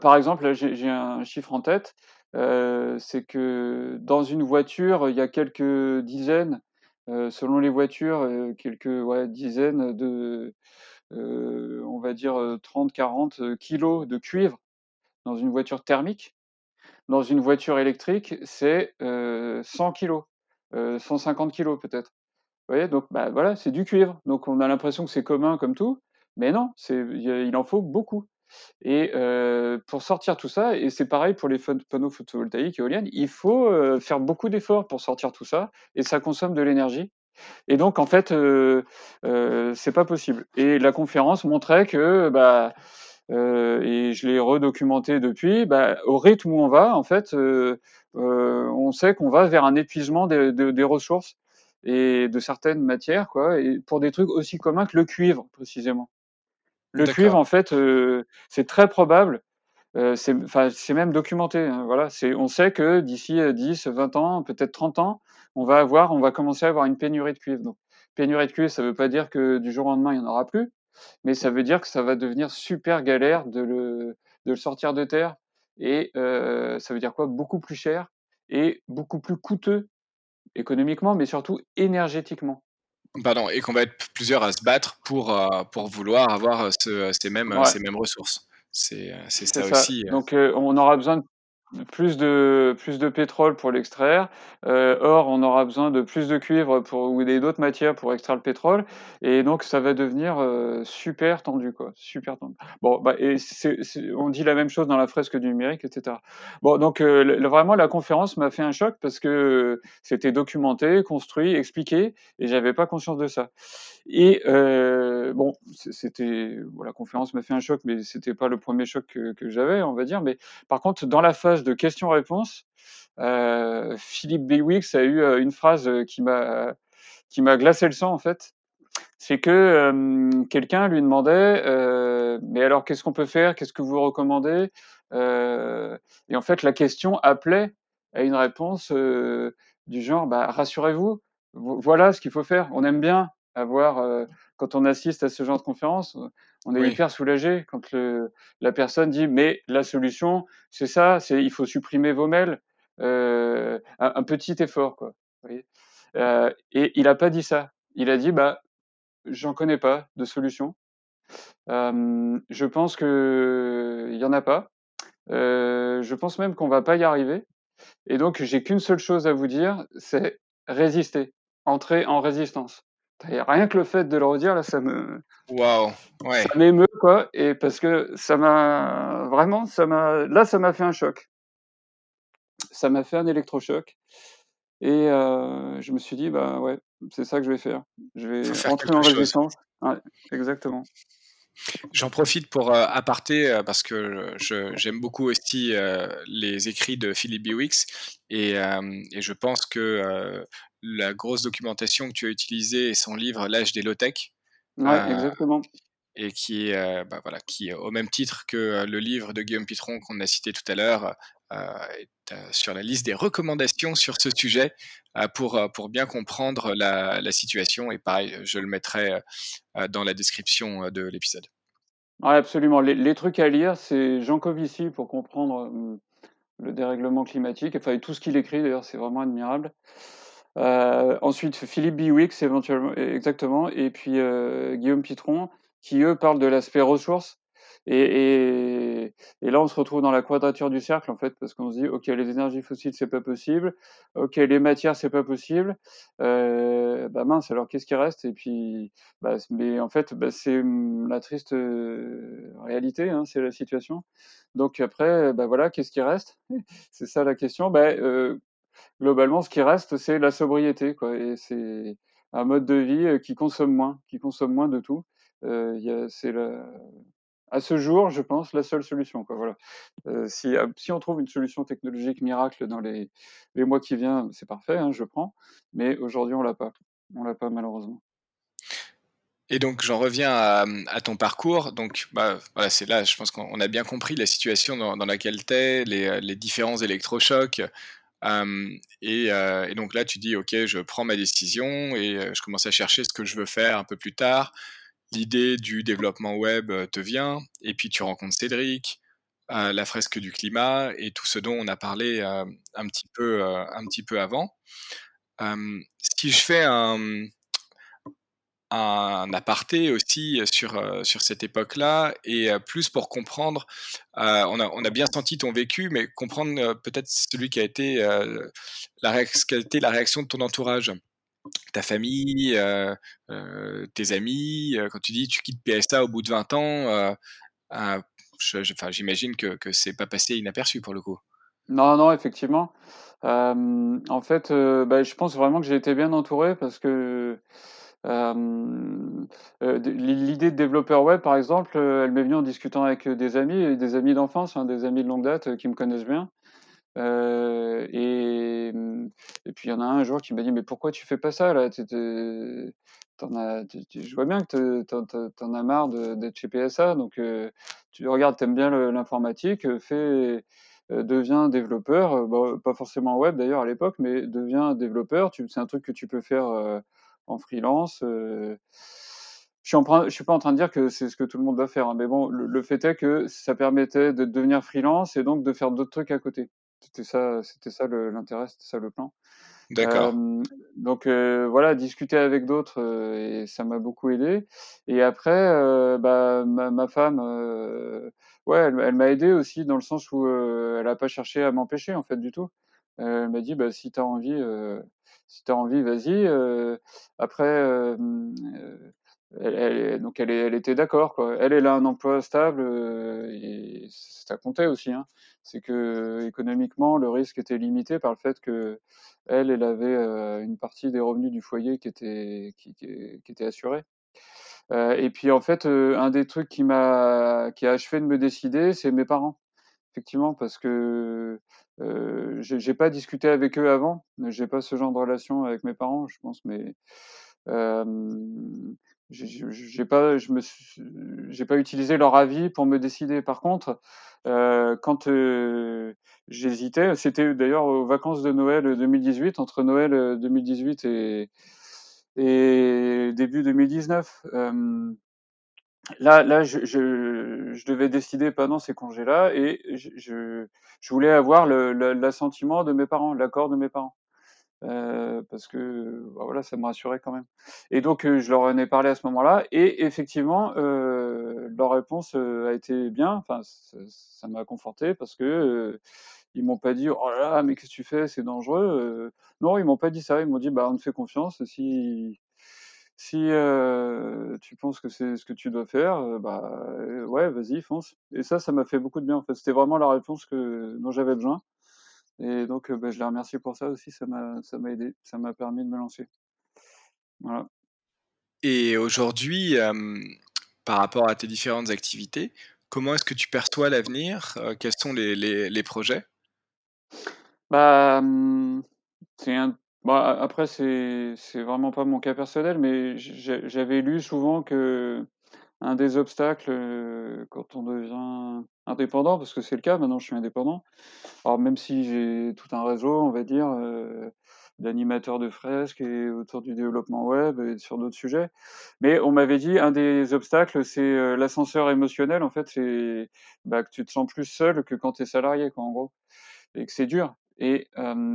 [SPEAKER 2] par exemple, j'ai un chiffre en tête, c'est que dans une voiture, il y a quelques dizaines, selon les voitures, quelques dizaines de, on va dire 30-40 kilos de cuivre dans une voiture thermique. Dans une voiture électrique, c'est 100 kilos, 150 kilos peut-être. Voyez, donc bah, voilà, c'est du cuivre. Donc on a l'impression que c'est commun comme tout, mais non, il en faut beaucoup. Et pour sortir tout ça, et c'est pareil pour les panneaux photovoltaïques éoliennes, il faut faire beaucoup d'efforts pour sortir tout ça, et ça consomme de l'énergie. Et donc, en fait, euh, c'est pas possible. Et la conférence montrait que, bah, et je l'ai redocumenté depuis, bah, au rythme où on va, en fait, on sait qu'on va vers un épuisement des, de, des, ressources et de certaines matières, quoi, et pour des trucs aussi communs que le cuivre, précisément. Le cuivre, en fait, c'est très probable c'est même documenté. Hein, voilà, on sait que d'ici 10, 20 ans, peut-être 30 ans, on va avoir, on va commencer à avoir une pénurie de cuivre. Donc, pénurie de cuivre, ça ne veut pas dire que du jour au lendemain, il n'y en aura plus, mais ça veut dire que ça va devenir super galère de le, de le sortir de terre. Et euh, ça veut dire quoi? Beaucoup plus cher et beaucoup plus coûteux économiquement, mais surtout énergétiquement.
[SPEAKER 3] Pardon, et qu'on va être plusieurs à se battre pour, euh, pour vouloir avoir ce, ces, mêmes, ces mêmes ressources. C'est ça, aussi.
[SPEAKER 2] Donc, on aura besoin de plus de plus de pétrole pour l'extraire. Euh, or, on aura besoin de plus de cuivre pour ou d'autres matières pour extraire le pétrole. Et donc, ça va devenir euh, super tendu, quoi, super tendu. Bon, bah, on dit la même chose dans la fresque du numérique, etc. Bon, donc euh, vraiment, la conférence m'a fait un choc parce que c'était documenté, construit, expliqué, et j'avais pas conscience de ça. Et bon, c'était la conférence m'a fait un choc, mais c'était pas le premier choc que, que j'avais, on va dire. Mais par contre, dans la phase de questions-réponses, euh, Philippe Bewix a eu euh, une phrase qui m'a qui m'a glacé le sang en fait. C'est que euh, quelqu'un lui demandait, euh, mais alors qu'est-ce qu'on peut faire? Qu'est-ce que vous recommandez? Euh, Et en fait, la question appelait à une réponse du genre, bah, rassurez-vous, voilà ce qu'il faut faire. On aime bien avoir, quand on assiste à ce genre de conférence, on est
[SPEAKER 3] Oui.
[SPEAKER 2] hyper soulagé quand le, la personne dit mais la solution c'est ça, c'est il faut supprimer vos mails, euh, un, un, petit effort quoi. Vous voyez euh, et il n'a pas dit ça. Il a dit bah j'en connais pas de solution. Euh, je pense que il y en a pas. je pense même qu'on va pas y arriver. Et donc j'ai qu'une seule chose à vous dire, c'est résister, entrer en résistance. Rien que le fait de le redire, là, ça me.
[SPEAKER 3] Waouh, ouais.
[SPEAKER 2] Ça m'émeut, quoi. Et parce que ça m'a. Vraiment, ça m'a. Là, ça m'a fait un choc. Ça m'a fait un électrochoc. Et euh, je me suis dit, bah ouais, c'est ça que je vais faire. Je vais entrer en résistance. Ouais, exactement.
[SPEAKER 3] J'en profite pour euh, aparter euh, parce que j'aime beaucoup aussi euh, les écrits de Philippe Biwix et, et, je pense que la grosse documentation que tu as utilisée est son livre L'âge des low-tech.
[SPEAKER 2] Ouais, exactement.
[SPEAKER 3] Et qui est, bah, voilà, qui, au même titre que le livre de Guillaume Pitron qu'on a cité tout à l'heure, est sur la liste des recommandations sur ce sujet pour, pour bien comprendre la, situation. Et pareil, je le mettrai dans la description de l'épisode.
[SPEAKER 2] Absolument. Les, trucs à lire, c'est Jean Covici pour comprendre le dérèglement climatique. Enfin, tout ce qu'il écrit, d'ailleurs, c'est vraiment admirable. Euh, ensuite, Philippe Biwix, éventuellement, exactement. Et puis euh, Guillaume Pitron, qui, eux, parlent de l'aspect ressources. Et, et, et, là, on se retrouve dans la quadrature du cercle, en fait, parce qu'on se dit, OK, les énergies fossiles, c'est pas possible. OK, les matières, c'est pas possible. Euh, bah mince, alors qu'est-ce qui reste? Et puis, bah, mais en fait, bah, c'est la triste réalité, hein, c'est la situation. Donc après, bah voilà, qu'est-ce qui reste? C'est ça la question. Bah, euh, globalement, ce qui reste, c'est la sobriété, quoi. Et c'est un mode de vie qui consomme moins, qui consomme moins de tout. Euh, c'est la à ce jour, je pense, la seule solution. Voilà. Euh, si, si, on trouve une solution technologique miracle dans les, mois qui viennent, c'est parfait, hein, je prends. Mais aujourd'hui, on l'a pas. On l'a pas malheureusement.
[SPEAKER 3] Et donc j'en reviens à, ton parcours. Donc bah, voilà, c'est là, je pense qu'on a bien compris la situation dans, laquelle tu es, les, les, différents électrochocs. Euh, euh, et, donc là, tu dis, ok, je prends ma décision et je commence à chercher ce que je veux faire un peu plus tard l'idée du développement web te vient, et puis tu rencontres Cédric, euh, la fresque du climat et tout ce dont on a parlé euh, un, petit peu, euh, avant. si je fais un, aparté aussi sur, cette époque-là, et plus pour comprendre, on a, bien senti ton vécu, mais comprendre peut-être celui qui quelle a été la réaction de ton entourage ta famille, euh, euh, tes amis, euh, quand tu dis tu quittes PSA au bout de 20 ans, j'imagine que, que c'est pas passé inaperçu pour le coup.
[SPEAKER 2] Non, non, effectivement. en fait, bah, je pense vraiment que j'ai été bien entouré parce que l'idée de développeur web, par exemple, elle m'est venue en discutant avec des amis, des amis d'enfance, hein, des amis de longue date qui me connaissent bien. Euh, et, et puis il y en a un, jour qui m'a dit mais pourquoi tu fais pas ça là? T'en as, je vois bien que t'en, en as marre d'être chez PSA, donc tu regardes, t'aimes bien l'informatique, fais, euh, deviens développeur, pas forcément web d'ailleurs à l'époque, mais deviens développeur. C'est un truc que tu peux faire en freelance. je en, je suis pas en train de dire que c'est ce que tout le monde doit faire, hein, mais bon, le, fait est que ça permettait de devenir freelance et donc de faire d'autres trucs à côté. C'était ça, c'était ça l'intérêt, c'était ça le plan.
[SPEAKER 3] D'accord.
[SPEAKER 2] donc voilà, discuter avec d'autres et ça m'a beaucoup aidé. Et après, bah, ma, ma femme, ouais, elle, elle m'a aidé aussi dans le sens où elle a pas cherché à m'empêcher en fait du tout. elle m'a dit, bah, si tu as envie, si tu as envie, vas-y. après, elle, donc elle, était d'accord. Elle, elle a un emploi stable et ça comptait aussi. Hein. C'est que économiquement, le risque était limité par le fait que elle, elle avait une partie des revenus du foyer qui était qui, était assurée. et puis en fait, un des trucs qui m'a qui a achevé de me décider, c'est mes parents. Effectivement, parce que euh, j'ai pas discuté avec eux avant. J'ai pas ce genre de relation avec mes parents, je pense, mais euh, j'ai pas, je me, j'ai pas utilisé leur avis pour me décider. Par contre, euh, quand euh, j'hésitais, c'était d'ailleurs aux vacances de Noël 2018, entre Noël 2018 et, et début 2019. Euh, là, là, je, je, je, devais décider pendant ces congés-là et je, je, je voulais avoir l'assentiment de mes parents, l'accord de mes parents. Euh, parce que bah voilà, ça me rassurait quand même. Et donc je leur en ai parlé à ce moment-là, et effectivement, leur réponse a été bien. Enfin, ça m'a conforté parce que ils m'ont pas dit oh là là, mais qu'est-ce que tu fais, c'est dangereux. non, ils m'ont pas dit ça. Ils m'ont dit bah on te fait confiance. Si si tu penses que c'est ce que tu dois faire, bah ouais, vas-y, fonce. Et ça, ça m'a fait beaucoup de bien en. C'était vraiment la réponse que dont j'avais besoin. Et donc, bah, je les remercie pour ça aussi, ça m'a ça m'a aidé, ça m'a permis de me lancer. Voilà.
[SPEAKER 3] Et aujourd'hui, par rapport à tes différentes activités, comment est-ce que tu perçois l'avenir? quels sont les les les projets?
[SPEAKER 2] Bah, c'est un bah, après c'est c'est vraiment pas mon cas personnel, mais j'avais lu souvent que un des obstacles, quand on devient indépendant, parce que c'est le cas, maintenant je suis indépendant. Alors même si j'ai tout un réseau, on va dire, d'animateurs de fresques et autour du développement web et sur d'autres sujets. Mais on m'avait dit un des obstacles, c'est l'ascenseur émotionnel. En fait, c'est bah, que tu te sens plus seul que quand tu es salarié, quoi, en gros. Et que c'est dur. Et,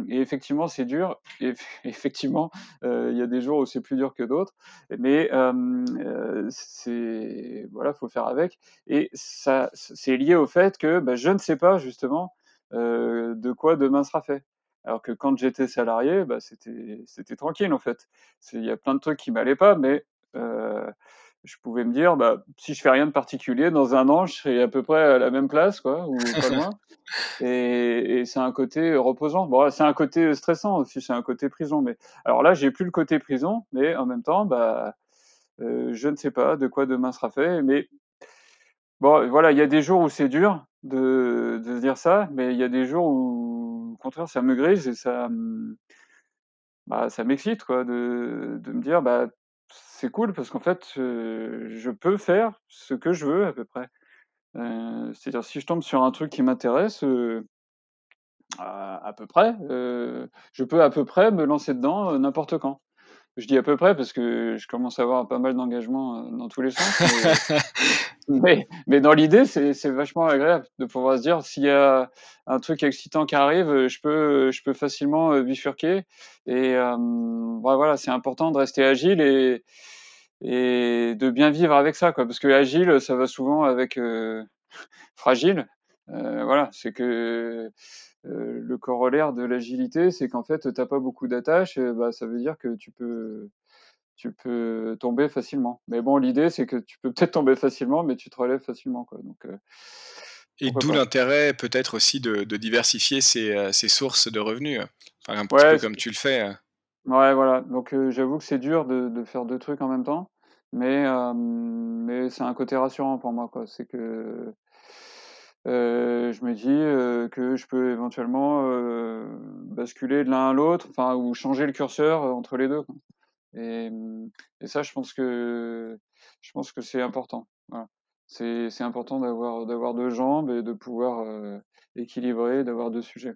[SPEAKER 2] effectivement, c'est dur. Et effectivement, il y a des jours où c'est plus dur que d'autres. Mais euh, c'est voilà, faut faire avec. Et ça, c'est lié au fait que bah, je ne sais pas justement de quoi demain sera fait. Alors que quand j'étais salarié, bah, c'était tranquille en fait. Il y a plein de trucs qui m'allaient pas, mais je pouvais me dire, bah, si je fais rien de particulier, dans un an, je serai à peu près à la même place, quoi, ou pas loin. et, et c'est un côté reposant. Bon, c'est un côté stressant aussi, c'est un côté prison. Mais alors là, j'ai plus le côté prison, mais en même temps, bah, euh, je ne sais pas de quoi demain sera fait. Mais bon, voilà, il y a des jours où c'est dur de, de se dire ça, mais il y a des jours où, au contraire, ça me grise et ça, bah, ça m'excite, quoi, de, de me dire, bah, c'est cool parce qu'en fait, je peux faire ce que je veux à peu près. c'est-à-dire si je tombe sur un truc qui m'intéresse, à, peu près, je peux à peu près me lancer dedans n'importe quand. Je dis à peu près parce que je commence à avoir pas mal d'engagement dans tous les sens. Mais, mais, dans l'idée, c'est vachement agréable de pouvoir se dire s'il y a un truc excitant qui arrive, je peux, je peux facilement bifurquer. Et bah, voilà, c'est important de rester agile et, et de bien vivre avec ça, quoi. Parce que agile, ça va souvent avec fragile. Euh, voilà, c'est que le corollaire de l'agilité, c'est qu'en fait, t'as pas beaucoup d'attaches, bah, ça veut dire que tu peux, tu peux tomber facilement. Mais bon, l'idée, c'est que tu peux peut-être tomber facilement, mais tu te relèves facilement, quoi. Donc,
[SPEAKER 3] et d'où l'intérêt peut-être aussi de, de diversifier ses, ses, sources de revenus, enfin, un petit peu comme tu le fais.
[SPEAKER 2] Ouais, voilà. Donc j'avoue que c'est dur de, de, faire deux trucs en même temps, mais mais c'est un côté rassurant pour moi, quoi. C'est que euh, je me dis euh, que je peux éventuellement euh, basculer de l'un à l'autre, enfin, ou changer le curseur entre les deux. Quoi. Et, ça, je pense que je pense que c'est important. Voilà. C'est, important d'avoir d'avoir deux jambes et de pouvoir équilibrer, d'avoir deux sujets,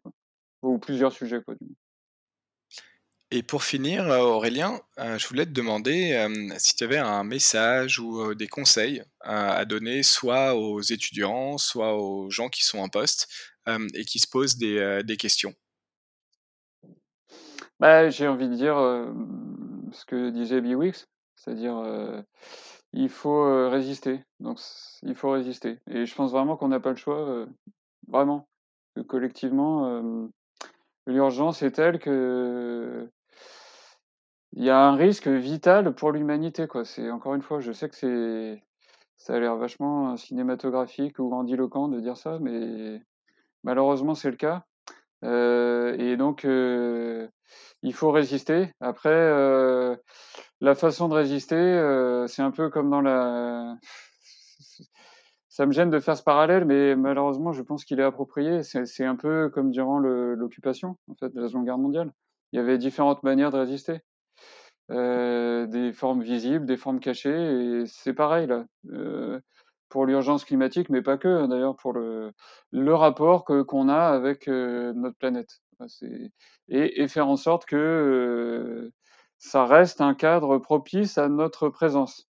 [SPEAKER 2] ou plusieurs sujets, quoi. Du
[SPEAKER 3] et pour finir, Aurélien, je voulais te demander si tu avais un message ou des conseils à donner soit aux étudiants, soit aux gens qui sont en poste, et qui se posent des, des questions
[SPEAKER 2] bah, J'ai envie de dire ce que disait Biwix, c'est-à-dire il faut résister. Donc il faut résister. Et je pense vraiment qu'on n'a pas le choix, vraiment. Que collectivement, l'urgence est telle que il y a un risque vital pour l'humanité, quoi. C'est encore une fois, je sais que c'est ça a l'air vachement cinématographique ou grandiloquent de dire ça, mais malheureusement c'est le cas. et donc il faut résister. Après, euh, la façon de résister, euh, c'est un peu comme dans la. Ça me gêne de faire ce parallèle, mais malheureusement, je pense qu'il est approprié. C'est un peu comme durant l'occupation, en fait, de la Seconde Guerre mondiale. Il y avait différentes manières de résister. Euh, des formes visibles, des formes cachées, et c'est pareil là. pour l'urgence climatique, mais pas que, hein, d'ailleurs, pour le, le rapport qu'on a avec notre planète et, faire en sorte que ça reste un cadre propice à notre présence.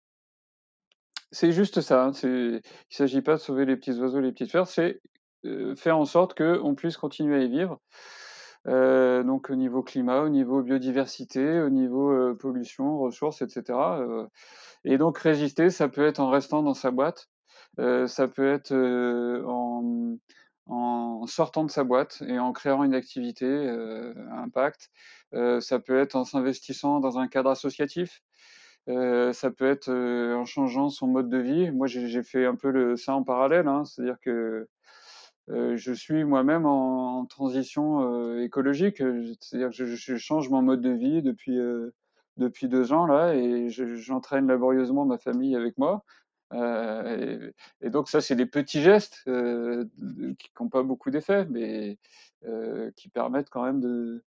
[SPEAKER 2] C'est juste ça. Hein, il ne s'agit pas de sauver les petits oiseaux, les petites fleurs, c'est faire en sorte qu'on puisse continuer à y vivre. donc au niveau climat, au niveau biodiversité, au niveau pollution, ressources, etc. et donc résister, ça peut être en restant dans sa boîte, ça peut être en, en sortant de sa boîte et en créant une activité à impact. Ça peut être en s'investissant dans un cadre associatif. Euh, ça peut être en changeant son mode de vie. Moi, j'ai fait un peu ça en parallèle, hein. c'est-à-dire que je suis moi-même en, transition écologique, c'est-à-dire que je, change mon mode de vie depuis depuis deux ans là et j'entraîne laborieusement ma famille avec moi. Euh, et, donc ça, c'est des petits gestes euh, qui n'ont pas beaucoup d'effet, mais euh, qui permettent quand même de,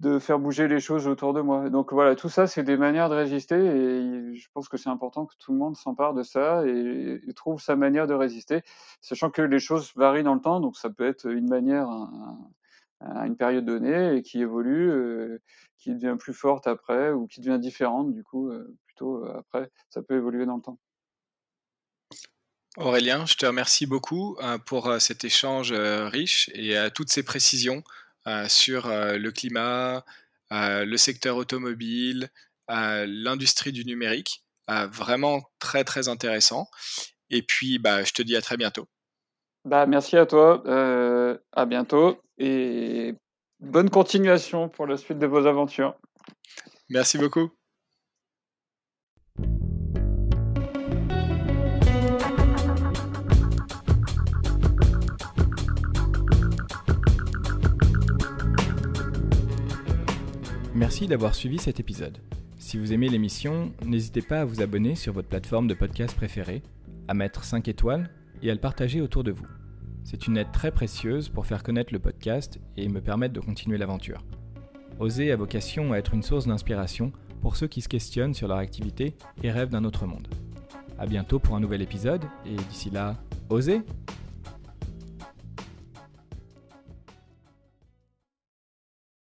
[SPEAKER 2] de faire bouger les choses autour de moi. Donc voilà, tout ça, c'est des manières de résister et je pense que c'est important que tout le monde s'empare de ça et, trouve sa manière de résister, sachant que les choses varient dans le temps, donc ça peut être une manière à, une période donnée et qui évolue, qui devient plus forte après ou qui devient différente du coup plutôt après, ça peut évoluer dans le temps.
[SPEAKER 3] Aurélien, je te remercie beaucoup euh, pour euh, cet échange euh, riche et toutes ces précisions sur le climat, le secteur automobile, l'industrie du numérique. vraiment très très intéressant. Et puis, bah, je te dis à très bientôt.
[SPEAKER 2] Bah, merci à toi. à bientôt et bonne continuation pour la suite de vos aventures.
[SPEAKER 3] Merci beaucoup.
[SPEAKER 1] Merci d'avoir suivi cet épisode. Si vous aimez l'émission, n'hésitez pas à vous abonner sur votre plateforme de podcast préférée, à mettre 5 étoiles et à le partager autour de vous. C'est une aide très précieuse pour faire connaître le podcast et me permettre de continuer l'aventure. Oser a vocation à être une source d'inspiration pour ceux qui se questionnent sur leur activité et rêvent d'un autre monde. A bientôt pour un nouvel épisode et d'ici là, osez